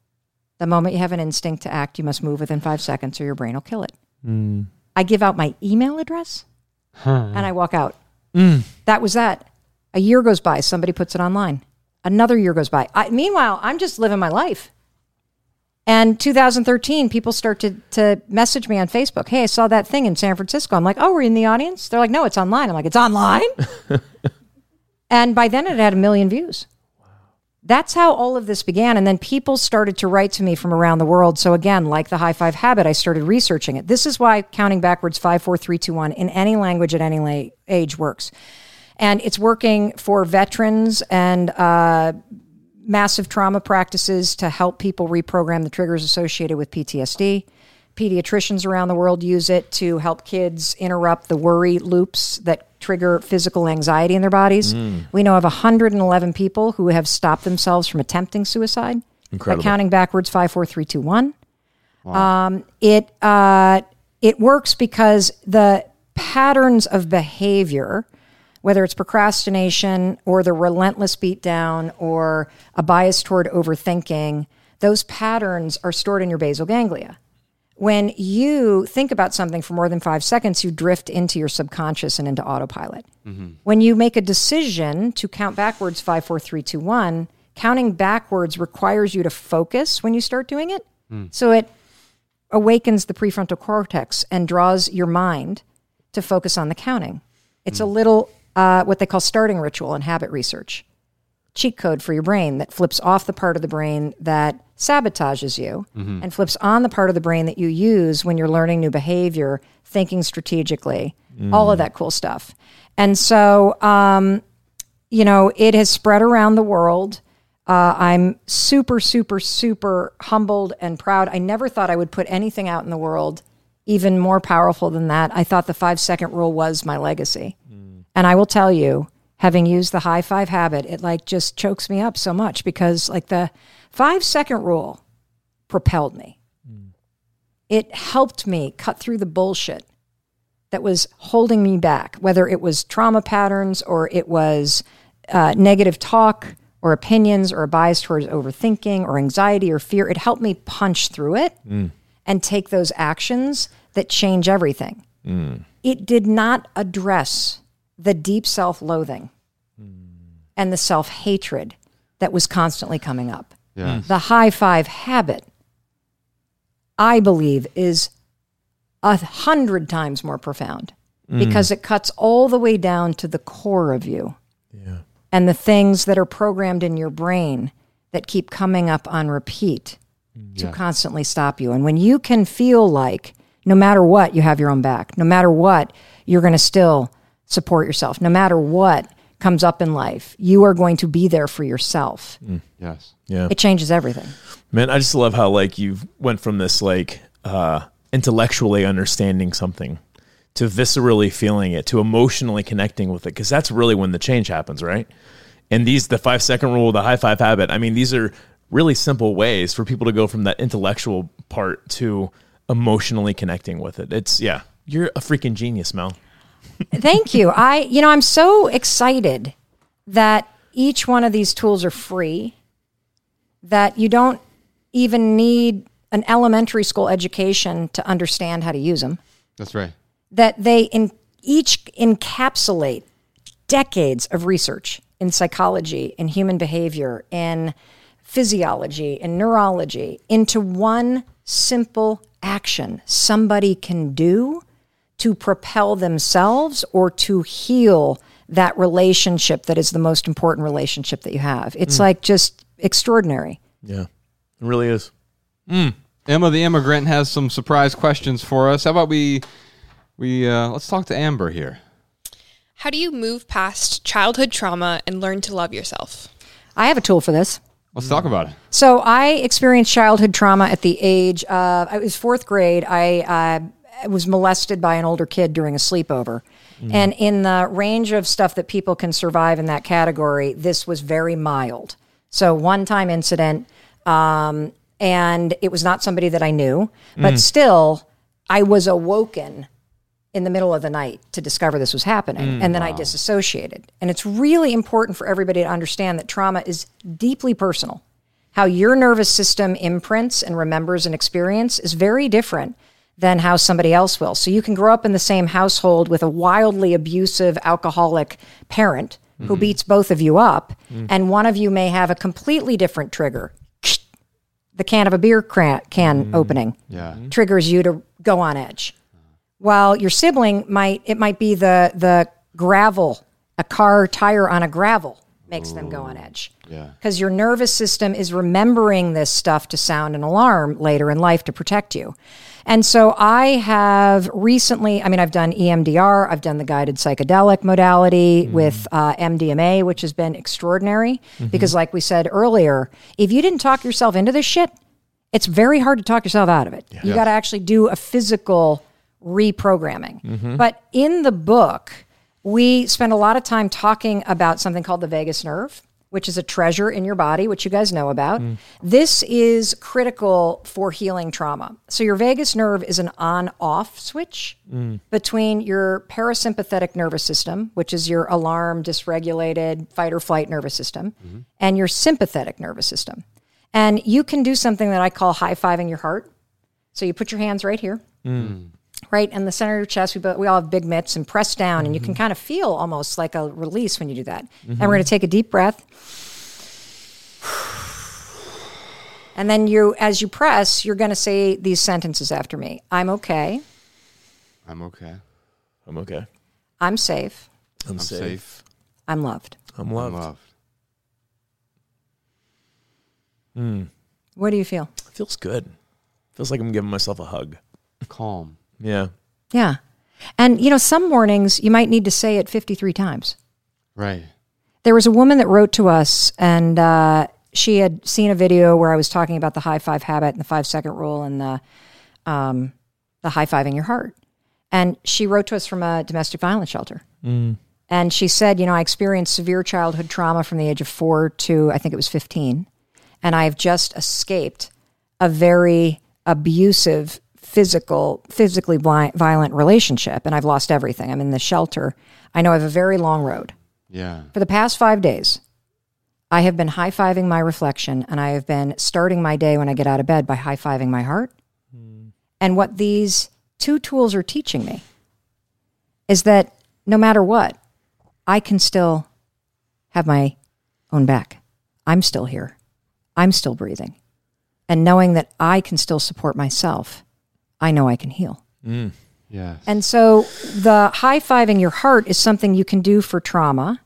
The moment you have an instinct to act, you must move within 5 seconds or your brain will kill it. Mm. I give out my email address and I walk out. Mm. That was that. A year goes by, somebody puts it online. Another year goes by. I, meanwhile, I'm just living my life. And 2013, people start to, to message me on Facebook. Hey, I saw that thing in San Francisco. I'm like, oh, we're in the audience? They're like, no, it's online. I'm like, it's online? and by then it had a million views. That's how all of this began. And then people started to write to me from around the world. So again, like the high five habit, I started researching it. This is why counting backwards five, four, three, two, one in any language at any la- age works. And it's working for veterans and uh, massive trauma practices to help people reprogram the triggers associated with PTSD. Pediatricians around the world use it to help kids interrupt the worry loops that trigger physical anxiety in their bodies. We know of 111 people who have stopped themselves from attempting suicide Incredible. by counting backwards five, four, three, two, one. Um, it uh, it works because the patterns of behavior, whether it's procrastination or the relentless beatdown or a bias toward overthinking, those patterns are stored in your basal ganglia. When you think about something for more than five seconds, you drift into your subconscious and into autopilot. Mm-hmm. When you make a decision to count backwards five, four, three, two, one, counting backwards requires you to focus when you start doing it. Mm. So it awakens the prefrontal cortex and draws your mind to focus on the counting. It's a mm. little uh, what they call starting ritual and habit research, cheat code for your brain that flips off the part of the brain that sabotages you and flips on the part of the brain that you use when you're learning new behavior, thinking strategically, all of that cool stuff. And so, um, you know, it has spread around the world. Uh, I'm super, super, super humbled and proud. I never thought I would put anything out in the world even more powerful than that. I thought the five second rule was my legacy. And I will tell you, having used the high five habit, it like just chokes me up so much because like the five second rule propelled me. Mm. It helped me cut through the bullshit that was holding me back, whether it was trauma patterns or it was uh, negative talk or opinions or a bias towards overthinking or anxiety or fear. It helped me punch through it mm. and take those actions that change everything. Mm. It did not address the deep self loathing and the self hatred that was constantly coming up. Yes. Hmm. The high five habit, I believe, is a hundred times more profound hmm. because it cuts all the way down to the core of you and the things that are programmed in your brain that keep coming up on repeat hmm. to constantly stop you. And when you can feel like no matter what, you have your own back, no matter what, you're going to still support yourself, no matter what comes up in life, you are going to be there for yourself. Yes. Yeah. It changes everything. Man, I just love how like you went from this like uh intellectually understanding something to viscerally feeling it to emotionally connecting with it because that's really when the change happens, right? And these the 5 second rule, the high five habit. I mean, these are really simple ways for people to go from that intellectual part to emotionally connecting with it. It's yeah, you're a freaking genius, Mel. Thank you. I, you know, I'm so excited that each one of these tools are free, that you don't even need an elementary school education to understand how to use them, That's right. that they in, each encapsulate decades of research in psychology, in human behavior, in physiology, in neurology into one simple action somebody can do to propel themselves or to heal that relationship that is the most important relationship that you have. It's like just extraordinary. Yeah. It really is. Emma the immigrant has some surprise questions for us. How about we we uh, let's talk to Amber here. How do you move past childhood trauma and learn to love yourself? I have a tool for this. Let's talk about it. So I experienced childhood trauma at the age of I was fourth grade. I uh, was molested by an older kid during a sleepover, mm. and in the range of stuff that people can survive in that category, this was very mild. So one time incident, um, and it was not somebody that I knew, but mm. still, I was awoken in the middle of the night to discover this was happening. Mm, and then I disassociated. And it's really important for everybody to understand that trauma is deeply personal. How your nervous system imprints and remembers an experience is very different than how somebody else will. So you can grow up in the same household with a wildly abusive alcoholic parent who mm-hmm. beats both of you up, mm. and one of you may have a completely different trigger. The can of a beer can mm. opening Yeah. triggers you to go on edge. While your sibling might it might be the the gravel, a car tire on a gravel makes them go on edge. Yeah. Because your nervous system is remembering this stuff to sound an alarm later in life to protect you. And so I have recently, I mean, I've done EMDR, I've done the guided psychedelic modality mm-hmm. with uh, MDMA, which has been extraordinary. Mm-hmm. Because, like we said earlier, if you didn't talk yourself into this shit, it's very hard to talk yourself out of it. You got to actually do a physical reprogramming. Mm-hmm. But in the book, we spend a lot of time talking about something called the vagus nerve, which is a treasure in your body, which you guys know about. Mm. This is critical for healing trauma. So, your vagus nerve is an on off switch mm. between your parasympathetic nervous system, which is your alarm, dysregulated fight or flight nervous system, mm-hmm. and your sympathetic nervous system. And you can do something that I call high fiving your heart. So, you put your hands right here mm. Right in the center of your chest. We, bo- we all have big mitts and press down, and you can mm-hmm. kind of feel almost like a release when you do that. And we're mm-hmm. going to take a deep breath. And then you, as you press, you're going to say these sentences after me. I'm okay. I'm okay. I'm okay. I'm safe. I'm, I'm safe. safe. I'm loved. I'm loved. I'm loved. loved. Hmm. What do you feel? Feels good. Feels like I'm giving myself a hug. Calm. Yeah. Yeah. And, you know, some mornings you might need to say it 53 times. Right. There was a woman that wrote to us, and uh, she had seen a video where I was talking about the high five habit and the five second rule and the um, the high fiving your heart. And she wrote to us from a domestic violence shelter. And she said, you know, I experienced severe childhood trauma from the age of four to I think it was 15. And I've just escaped a very abusive, physical, physically violent relationship. And I've lost everything. I'm in the shelter. I know I have a very long road. Yeah. For the past five days, I have been high fiving my reflection and I have been starting my day when I get out of bed by high fiving my heart. Hmm. And what these two tools are teaching me is that no matter what, I can still have my own back. I'm still here. I'm still breathing. And knowing that I can still support myself, I know I can heal. Mm. Yes. And so the high fiving your heart is something you can do for trauma.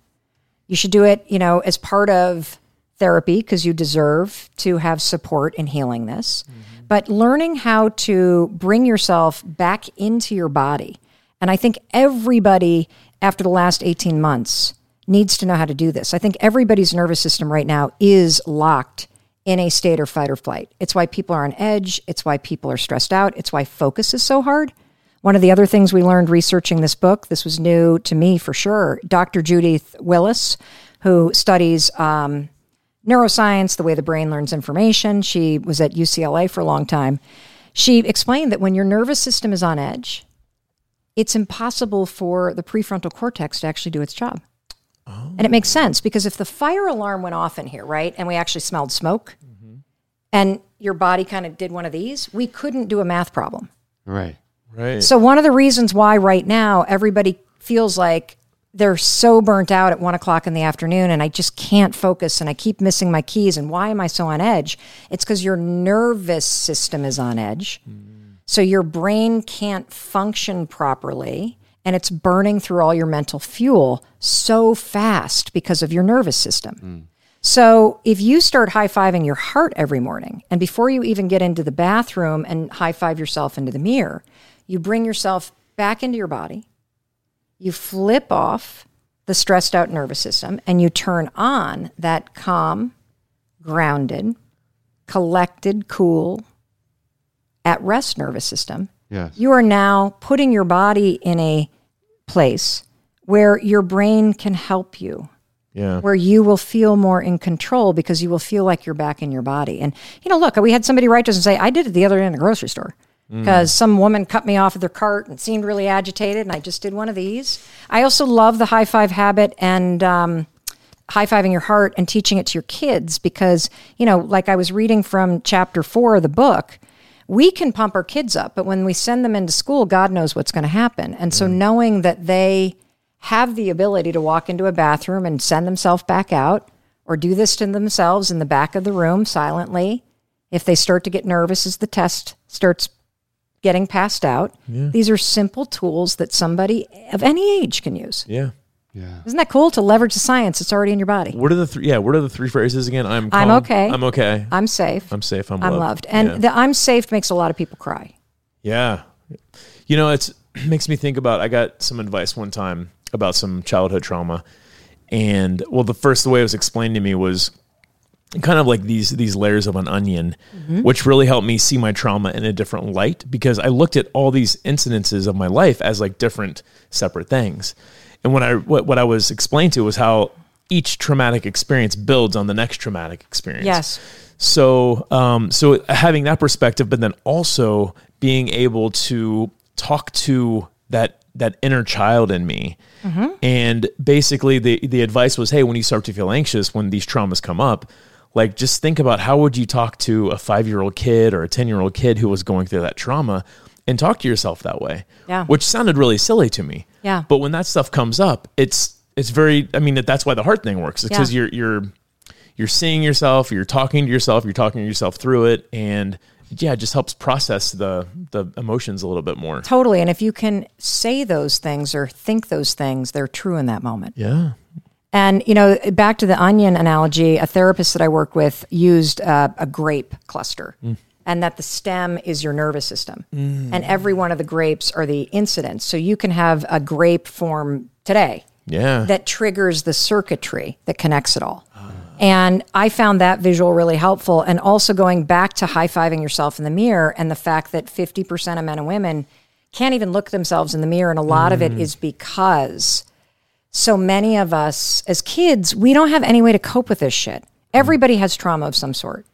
You should do it, you know, as part of therapy because you deserve to have support in healing this. Mm-hmm. But learning how to bring yourself back into your body. And I think everybody after the last 18 months needs to know how to do this. I think everybody's nervous system right now is locked in a state of fight or flight. It's why people are on edge. It's why people are stressed out. It's why focus is so hard. One of the other things we learned researching this book, this was new to me for sure. Dr. Judith Willis, who studies um, neuroscience, the way the brain learns information, she was at UCLA for a long time. She explained that when your nervous system is on edge, it's impossible for the prefrontal cortex to actually do its job. And it makes sense because if the fire alarm went off in here, right, and we actually smelled smoke, mm-hmm. and your body kind of did one of these, we couldn't do a math problem. right. Right. So one of the reasons why right now everybody feels like they're so burnt out at one o'clock in the afternoon and I just can't focus and I keep missing my keys and why am I so on edge? It's because your nervous system is on edge. Mm. So your brain can't function properly and it's burning through all your mental fuel so fast because of your nervous system. Mm. So if you start high fiving your heart every morning, and before you even get into the bathroom and high five yourself into the mirror, you bring yourself back into your body, you flip off the stressed out nervous system, and you turn on that calm, grounded, collected, cool, at rest nervous system. Yes. You are now putting your body in a place where your brain can help you yeah. where you will feel more in control because you will feel like you're back in your body. And, you know, look, we had somebody write to us and say, I did it the other day in the grocery store because some woman cut me off of their cart and seemed really agitated, and I just did one of these. I also love the high five habit and, um, high fiving your heart and teaching it to your kids because, you know, like I was reading from chapter four of the book, we can pump our kids up, but when we send them into school, God knows what's going to happen. And so mm-hmm. knowing that they have the ability to walk into a bathroom and send themselves back out or do this to themselves in the back of the room silently, if they start to get nervous as the test starts getting passed out, these are simple tools that somebody of any age can use. Yeah. Yeah. Isn't that cool to leverage the science that's already in your body? What are the three? Yeah, what are the three phrases again? I'm. I'm okay. I'm okay. I'm safe. I'm safe. I'm, I'm loved. loved. And yeah. the I'm safe makes a lot of people cry. Yeah. You know, it's makes me think about I got some advice one time about some childhood trauma. And well, the first the way it was explained to me was kind of like these these layers of an onion, mm-hmm. which really helped me see my trauma in a different light because I looked at all these incidences of my life as like different separate things. And when I what, what I was explained to was how each traumatic experience builds on the next traumatic experience. Yes. So, um, so having that perspective, but then also being able to talk to that that inner child in me, and basically the the advice was, hey, when you start to feel anxious, when these traumas come up, like just think about how would you talk to a five year old kid or a ten year old kid who was going through that trauma, and talk to yourself that way. Yeah. Which sounded really silly to me. Yeah. But when that stuff comes up, it's it's very. I mean, that's why the heart thing works. It's because Yeah. you're you're you're seeing yourself, you're talking to yourself, you're talking to yourself through it, and yeah, it just helps process the the emotions a little bit more. Totally. And if you can say those things or think those things, they're true in that moment. Yeah. And, you know, back to the onion analogy, a therapist that I work with used uh, a grape cluster. And that the stem is your nervous system. And every one of the grapes are the incidents. So you can have a grape form today Yeah. that triggers the circuitry that connects it all. And I found that visual really helpful. And also going back to high fiving yourself in the mirror and the fact that 50% of men and women can't even look themselves in the mirror. And a lot of it mm. is because so many of us as kids, we don't have any way to cope with this shit. Everybody mm. has trauma of some sort.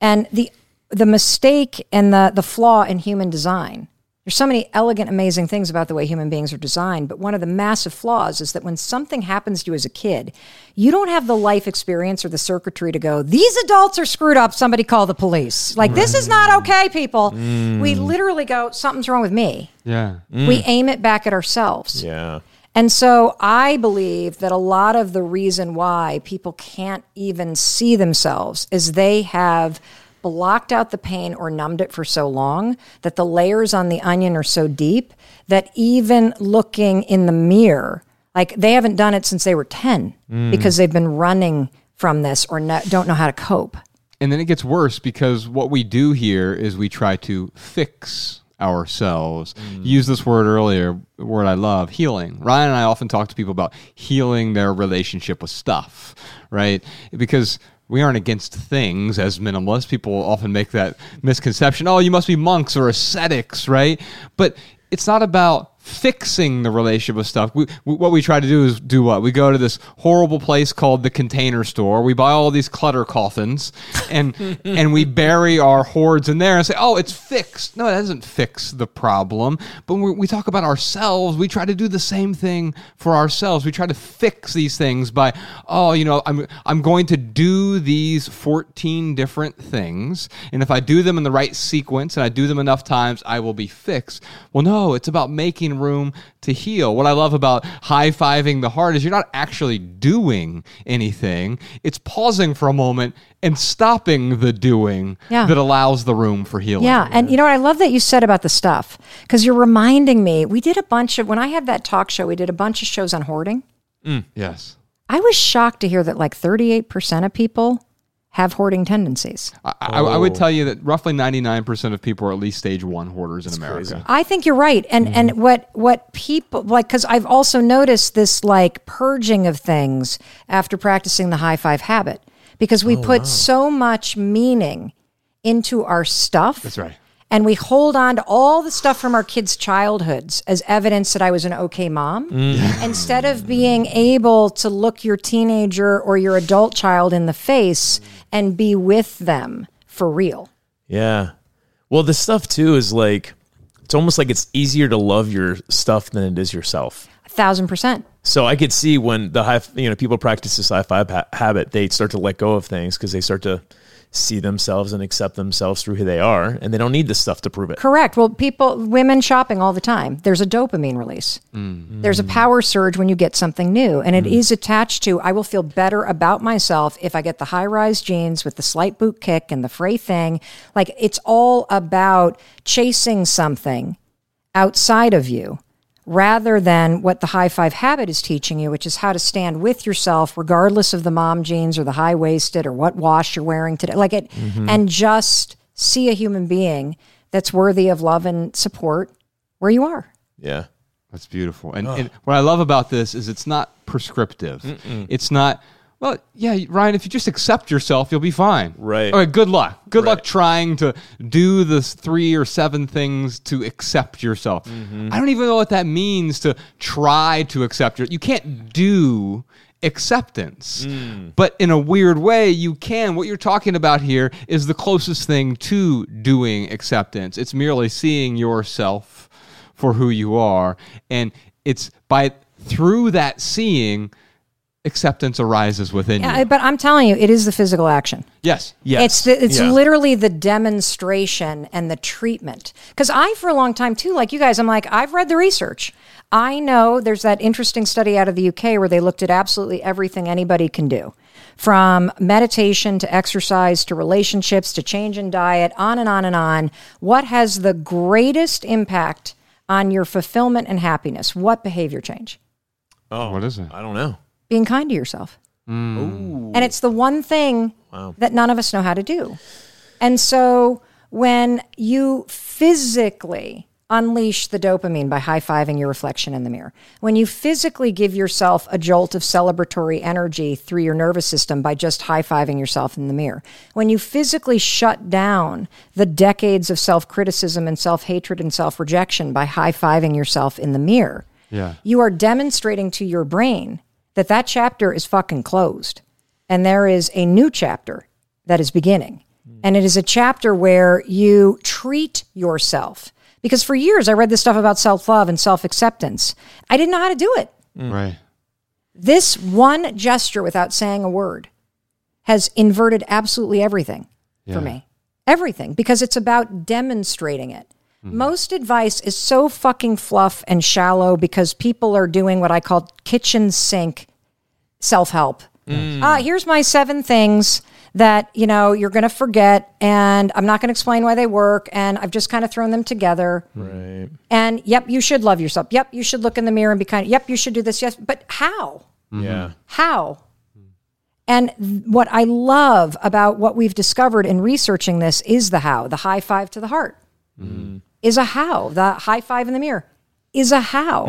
And the the mistake and the the flaw in human design. There's so many elegant, amazing things about the way human beings are designed, but one of the massive flaws is that when something happens to you as a kid, you don't have the life experience or the circuitry to go, these adults are screwed up, somebody call the police. Like, this is not okay, people. Mm. We literally go, something's wrong with me. Yeah. We mm. aim it back at ourselves. yeah. And so I believe that a lot of the reason why people can't even see themselves is they have blocked out the pain or numbed it for so long that the layers on the onion are so deep that even looking in the mirror, like they haven't done it since they were 10 mm. because they've been running from this or no, don't know how to cope. And then it gets worse because what we do here is we try to fix ourselves. Mm. Use this word earlier, word I love, healing. Ryan and I often talk to people about healing their relationship with stuff, right? Because we aren't against things as minimalists. People often make that misconception, oh, you must be monks or ascetics, right? But it's not about fixing the relationship with stuff. We, we, what we try to do is do what? We go to this horrible place called the container store. We buy all these clutter coffins and and we bury our hoards in there and say, "Oh, it's fixed." No, it doesn't fix the problem. But when we, we talk about ourselves, we try to do the same thing for ourselves. We try to fix these things by, "Oh, you know, I'm I'm going to do these 14 different things, and if I do them in the right sequence and I do them enough times, I will be fixed." Well, no, it's about making room to heal. What I love about high fiving the heart is you're not actually doing anything. It's pausing for a moment and stopping the doing Yeah. that allows the room for healing. Yeah, and you know what I love that you said about the stuff because you're reminding me. We did a bunch of when I had that talk show. We did a bunch of shows on hoarding. Mm, yes. I was shocked to hear that like 38 percent of people have hoarding tendencies. I, I, I would oh. tell you that roughly 99% of people are at least stage one hoarders in America. I think you're right, and mm-hmm. and what what people like because I've also noticed this like purging of things after practicing the high five habit because we oh, put so much meaning into our stuff. That's right. And we hold on to all the stuff from our kids' childhoods as evidence that I was an okay mom, mm. instead of being able to look your teenager or your adult child in the face and be with them for real. Yeah. Well, the stuff too is like it's almost like it's easier to love your stuff than it is yourself. A thousand percent. So I could see when the high, you know, people practice this high five ha- habit, they start to let go of things because they start to see themselves and accept themselves through who they are, and they don't need this stuff to prove it. Correct. Well, people, women shopping all the time. There's a dopamine release. Mm. There's a mm. power surge when you get something new, and it mm. is attached to I will feel better about myself if I get the high rise jeans with the slight boot kick and the fray thing. Like it's all about chasing something outside of you rather than what the high five habit is teaching you, which is how to stand with yourself, regardless of the mom jeans or the high waisted or what wash you're wearing today. Like it, mm-hmm. and just see a human being that's worthy of love and support where you are. Yeah. That's beautiful. And, and what I love about this is it's not prescriptive. It's not, well, yeah, Ryan, if you just accept yourself, you'll be fine. Right. Okay, good luck. Good luck trying to do the three or seven things to accept yourself. Mm-hmm. I don't even know what that means to try to accept your You can't do acceptance. Mm. But in a weird way, you can. What you're talking about here is the closest thing to doing acceptance. It's merely seeing yourself for who you are. And it's by through that seeing, acceptance arises within Yeah, you. but I'm telling you, it is the physical action. Yes. Yes. It's the, it's Yeah. literally the demonstration and the treatment. Because I, for a long time too, like you guys, I'm like I've read the research. I know there's that interesting study out of the UK where they looked at absolutely everything anybody can do, from meditation to exercise to relationships to change in diet, on and on and on. What has the greatest impact on your fulfillment and happiness? What behavior change? Oh, What is it? I don't know. Being kind to yourself. Mm. And it's the one thing that none of us know how to do. And so when you physically unleash the dopamine by high fiving your reflection in the mirror, when you physically give yourself a jolt of celebratory energy through your nervous system by just high fiving yourself in the mirror, when you physically shut down the decades of self criticism and self hatred and self rejection by high fiving yourself in the mirror, Yeah. you are demonstrating to your brain that that chapter is fucking closed and there is a new chapter that is beginning. Hmm. And it is a chapter where you treat yourself. Because for years I read this stuff about self love and self acceptance. I didn't know how to do it. Hmm. Right. This one gesture without saying a word has inverted absolutely everything for me. Everything, because it's about demonstrating it. Mm-hmm. Most advice is so fucking fluff and shallow because people are doing what I call kitchen sink self help. Mm. Ah, here's my seven things that you know you're going to forget, and I'm not going to explain why they work, and I've just kind of thrown them together. Right. And yep, you should love yourself. Yep, you should look in the mirror and be kind. Yep, you should do this. Yes, but how? Mm-hmm. Yeah. How? And th- what I love about what we've discovered in researching this is the how. The high five to the heart mm. Is a how. The high five in the mirror is a how.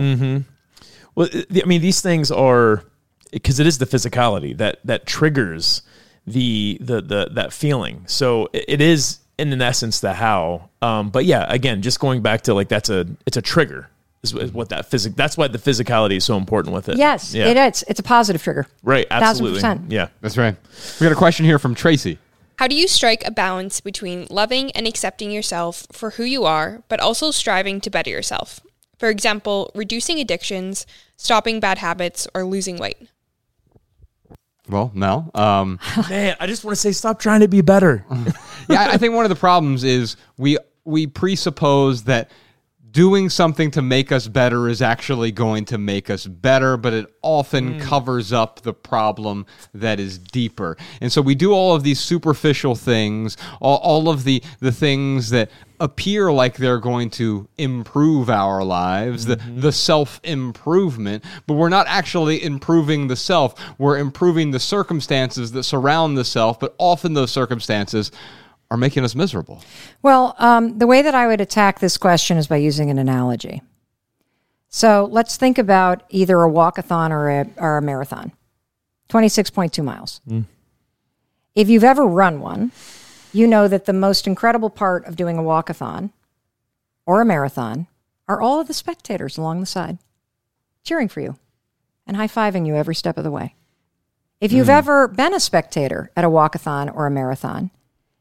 Well, I mean, these things are because it is the physicality that that triggers the the the that feeling. So it it is in an essence the how. Um, but yeah, again, just going back to like that's a it's a trigger is, is what that physic. That's why the physicality is so important with it. Yes, Yeah. it is. It's a positive trigger. Right. Thousand Absolutely. percent. Yeah. That's right. We got a question here from Tracy. How do you strike a balance between loving and accepting yourself for who you are, but also striving to better yourself? For example, reducing addictions, stopping bad habits, or losing weight. Well, Mel. Um, Man, I just want to say, stop trying to be better. yeah, I I think one of the problems is we we presuppose that doing something to make us better is actually going to make us better, but it often hmm. covers up the problem that is deeper. And so we do all of these superficial things, all, all of the the things that appear like they're going to improve our lives, the, mm-hmm. the self improvement, but we're not actually improving the self. We're improving the circumstances that surround the self, but often those circumstances are making us miserable. Well, um, the way that I would attack this question is by using an analogy. So let's think about either a walkathon or a, or a marathon 26.2 miles. If you've ever run one, you know that the most incredible part of doing a walkathon or a marathon are all of the spectators along the side cheering for you and high fiving you every step of the way. If you've ever been a spectator at a walkathon or a marathon,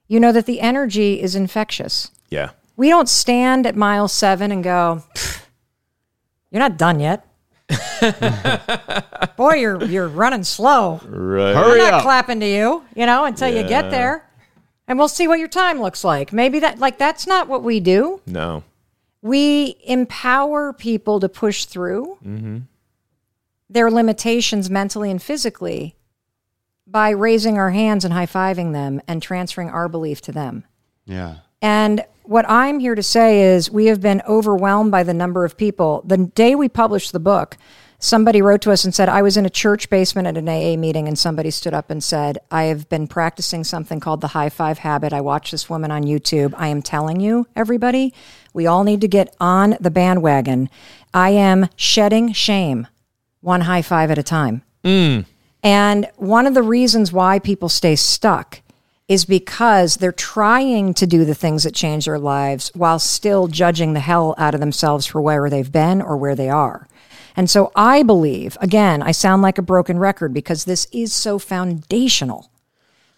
you know that the energy is infectious. Yeah. We don't stand at mile seven and go, "You're not done yet." Boy, you're you're running slow. Right. Hurry I'm not up. clapping to you, you know, until you get there, and we'll see what your time looks like. Maybe that like that's not what we do. No. We empower people to push through mm-hmm. their limitations mentally and physically by raising our hands and high fiving them and transferring our belief to them. Yeah. And what I'm here to say is we have been overwhelmed by the number of people. The day we published the book, somebody wrote to us and said, I was in a church basement at an AA meeting, and somebody stood up and said, I have been practicing something called the high five habit. I watched this woman on YouTube. I am telling you, everybody, we all need to get on the bandwagon. I am shedding shame one high five at a time. Mm. And one of the reasons why people stay stuck is because they're trying to do the things that change their lives while still judging the hell out of themselves for where they've been or where they are. And so I believe, again, I sound like a broken record because this is so foundational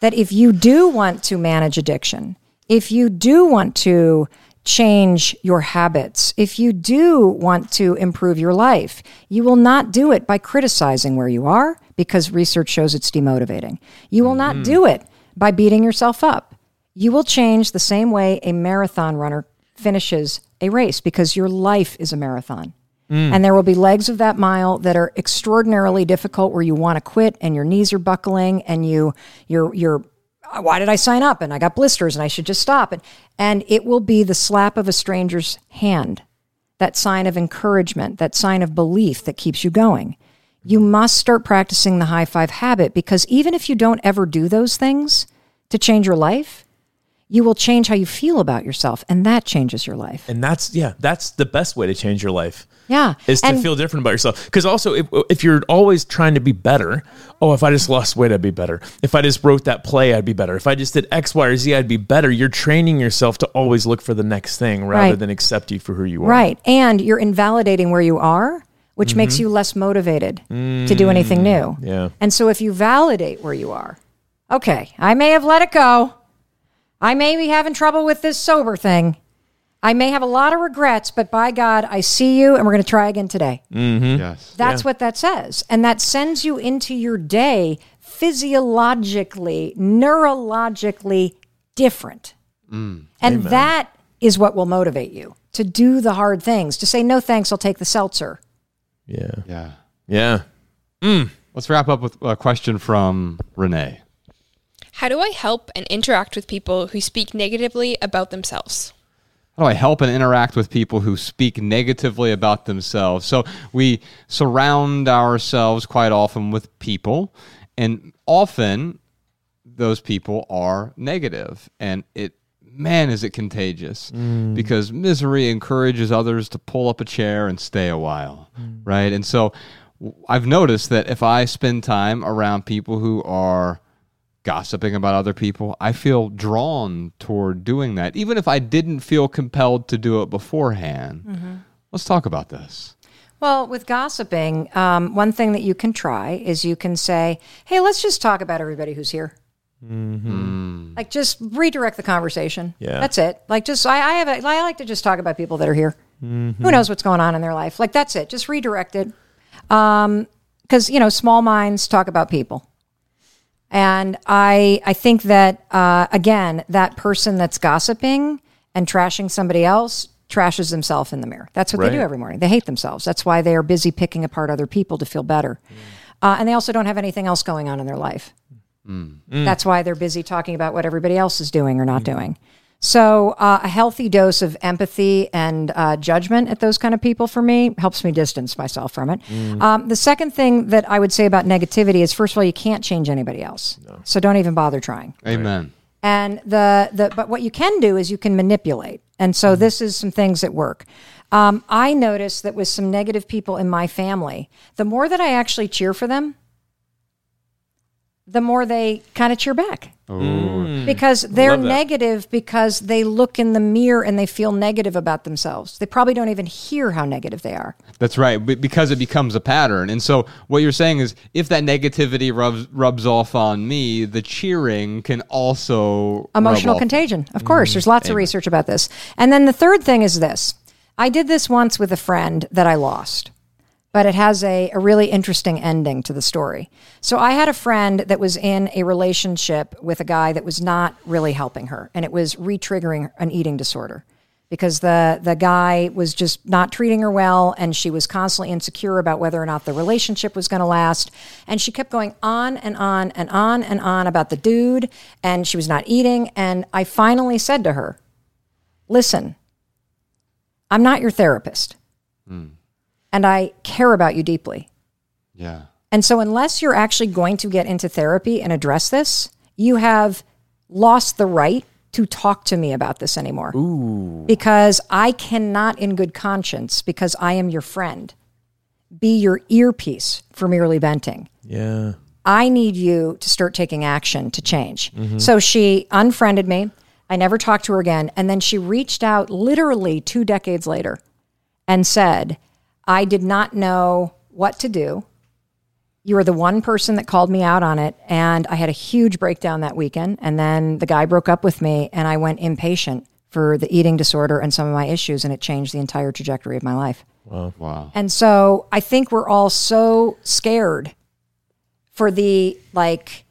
that if you do want to manage addiction, if you do want to change your habits, if you do want to improve your life, you will not do it by criticizing where you are because research shows it's demotivating. You will not do it by beating yourself up. You will change the same way a marathon runner finishes a race because your life is a marathon. Mm. And there will be legs of that mile that are extraordinarily difficult where you want to quit and your knees are buckling and you you're you're uh, why did I sign up and I got blisters and I should just stop and and it will be the slap of a stranger's hand that sign of encouragement that sign of belief that keeps you going you must start practicing the high five habit because even if you don't ever do those things to change your life you will change how you feel about yourself and that changes your life And that's yeah, that's the best way to change your life. yeah Is to and feel different about yourself. Because also, if, if you're always trying to be better, oh, if I just lost weight, I'd be better. If I just wrote that play, I'd be better. If I just did X, Y, or Z, I'd be better. You're training yourself to always look for the next thing rather Right. than accept you for who you are. Right. And you're invalidating where you are, which makes mm-hmm. you less motivated to do mm. anything new. Yeah. And so if you validate where you are, okay, I may have let it go. I may be having trouble with this sober thing. I may have a lot of regrets, but by God, I see you and we're going to try again today. Mm-hmm. Yes. That's what that says. And that sends you into your day physiologically, neurologically different. Mm. and that is what will motivate you to do the hard things, to say, no thanks, I'll take the seltzer. Yeah. Yeah. Yeah. Hmm. Let's wrap up with a question from Renee. How do I help and interact with people who speak negatively about themselves? How do I help and interact with people who speak negatively about themselves? So we surround ourselves quite often with people, and often those people are negative, and it man is it contagious mm. because misery encourages others to pull up a chair and stay a while, mm. right? And so I've noticed that if I spend time around people who are gossiping about other people, I feel drawn toward doing that, even if I didn't feel compelled to do it beforehand. Mm-hmm. Let's talk about this. Well, with gossiping, um, one thing that you can try is you can say, hey, let's just talk about everybody who's here. Like, just redirect the conversation. Yeah. That's it. Like, just, I, I have, a, I like to just talk about people that are here. Who knows what's going on in their life? Like, that's it. Just redirect it. Um, Because, you know, small minds talk about people. And I, I think that, uh, again, that person that's gossiping and trashing somebody else trashes themselves in the mirror. That's what they do every morning. They hate themselves. That's why they are busy picking apart other people to feel better. Uh, and they also don't have anything else going on in their life. That's why they're busy talking about what everybody else is doing or not doing. So, uh, a healthy dose of empathy and uh, judgment at those kind of people for me helps me distance myself from it. Um, the second thing that I would say about negativity is first of all, you can't change anybody else. So, don't even bother trying. Amen. And the, the but what you can do is you can manipulate. And so this is some things that work. Um, I noticed that with some negative people in my family, the more that I actually cheer for them, the more they kind of cheer back. Because they're negative because they look in the mirror and they feel negative about themselves. They probably don't even hear how negative they are. That's right, because it becomes a pattern. And so what you're saying is if that negativity rubs rubs off on me, the cheering can also rub emotional off. contagion. Of course, there's lots of research about this. And then the third thing is this. I did this once with a friend that I lost. But it has a, a really interesting ending to the story. So I had a friend that was in a relationship with a guy that was not really helping her, and it was re-triggering an eating disorder because the the guy was just not treating her well and she was constantly insecure about whether or not the relationship was going to last and she kept going on and on and on and on about the dude and she was not eating and I finally said to her listen, I'm not your therapist. Hmm. And I care about you deeply. Yeah. And so, unless you're actually going to get into therapy and address this, you have lost the right to talk to me about this anymore. Ooh. Because I cannot, in good conscience, because I am your friend, be your earpiece for merely venting. Yeah. I need you to start taking action to change. Mm-hmm. So she unfriended me. I never talked to her again. And then she reached out literally two decades later and said, I did not know what to do. You were the one person that called me out on it. And I had a huge breakdown that weekend. And then the guy broke up with me, and I went inpatient for the eating disorder and some of my issues. And it changed the entire trajectory of my life. Wow. And so I think we're all so scared for the like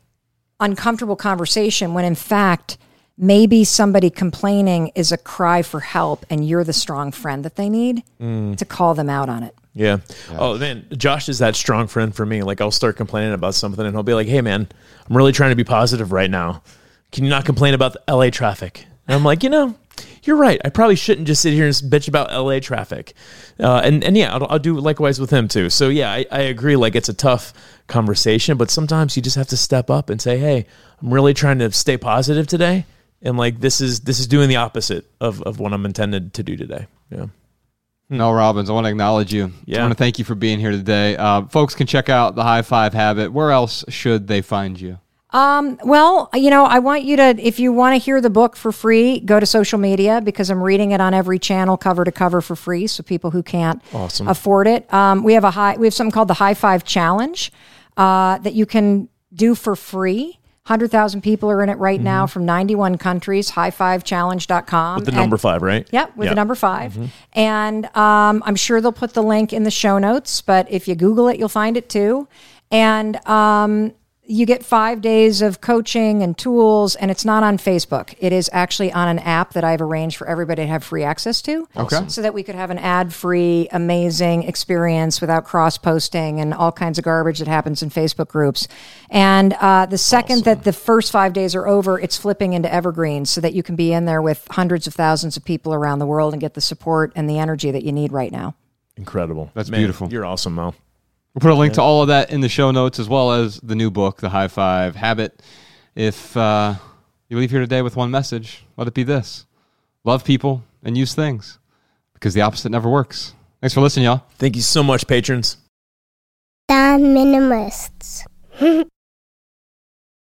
uncomfortable conversation when in fact maybe somebody complaining is a cry for help and you're the strong friend that they need to call them out on it. Yeah. Oh man, Josh is that strong friend for me. Like I'll start complaining about something and he'll be like, "Hey man, I'm really trying to be positive right now. Can you not complain about the LA traffic?" And I'm like, "You know, you're right. I probably shouldn't just sit here and bitch about LA traffic." Uh, and and yeah, I'll, I'll do likewise with him too. So yeah, I, I agree. Like it's a tough conversation, but sometimes you just have to step up and say, "Hey, I'm really trying to stay positive today." And like this is this is doing the opposite of, of what I'm intended to do today. Yeah. Mel Robbins, I want to acknowledge you. Yeah. I want to thank you for being here today. Uh, folks can check out the High Five Habit. Where else should they find you? Um, Well, you know, I want you to, if you want to hear the book for free, go to social media because I'm reading it on every channel, cover to cover, for free. So people who can't Awesome. afford it, um, we have a high, we have something called the High Five Challenge uh, that you can do for free. Hundred thousand people are in it right now from 91 countries. Highfivechallenge.com. With the And- number five, right? Yep, with Yeah. the number 5 And um, I'm sure they'll put the link in the show notes, but if you Google it, you'll find it too. And um, you get five days of coaching and tools, and it's not on Facebook. It is actually on an app that I've arranged for everybody to have free access to. Okay. So that we could have an ad free, amazing experience without cross posting and all kinds of garbage that happens in Facebook groups. And uh, the second that the first five days are over, it's flipping into evergreen so that you can be in there with hundreds of thousands of people around the world and get the support and the energy that you need right now. Incredible. That's Man, beautiful. You're awesome, Mel. We'll put a link to all of that in the show notes as well as the new book, The High Five Habit. If uh, you leave here today with one message, let it be this love people and use things because the opposite never works. Thanks for listening, y'all. Thank you so much, patrons. The Minimalists.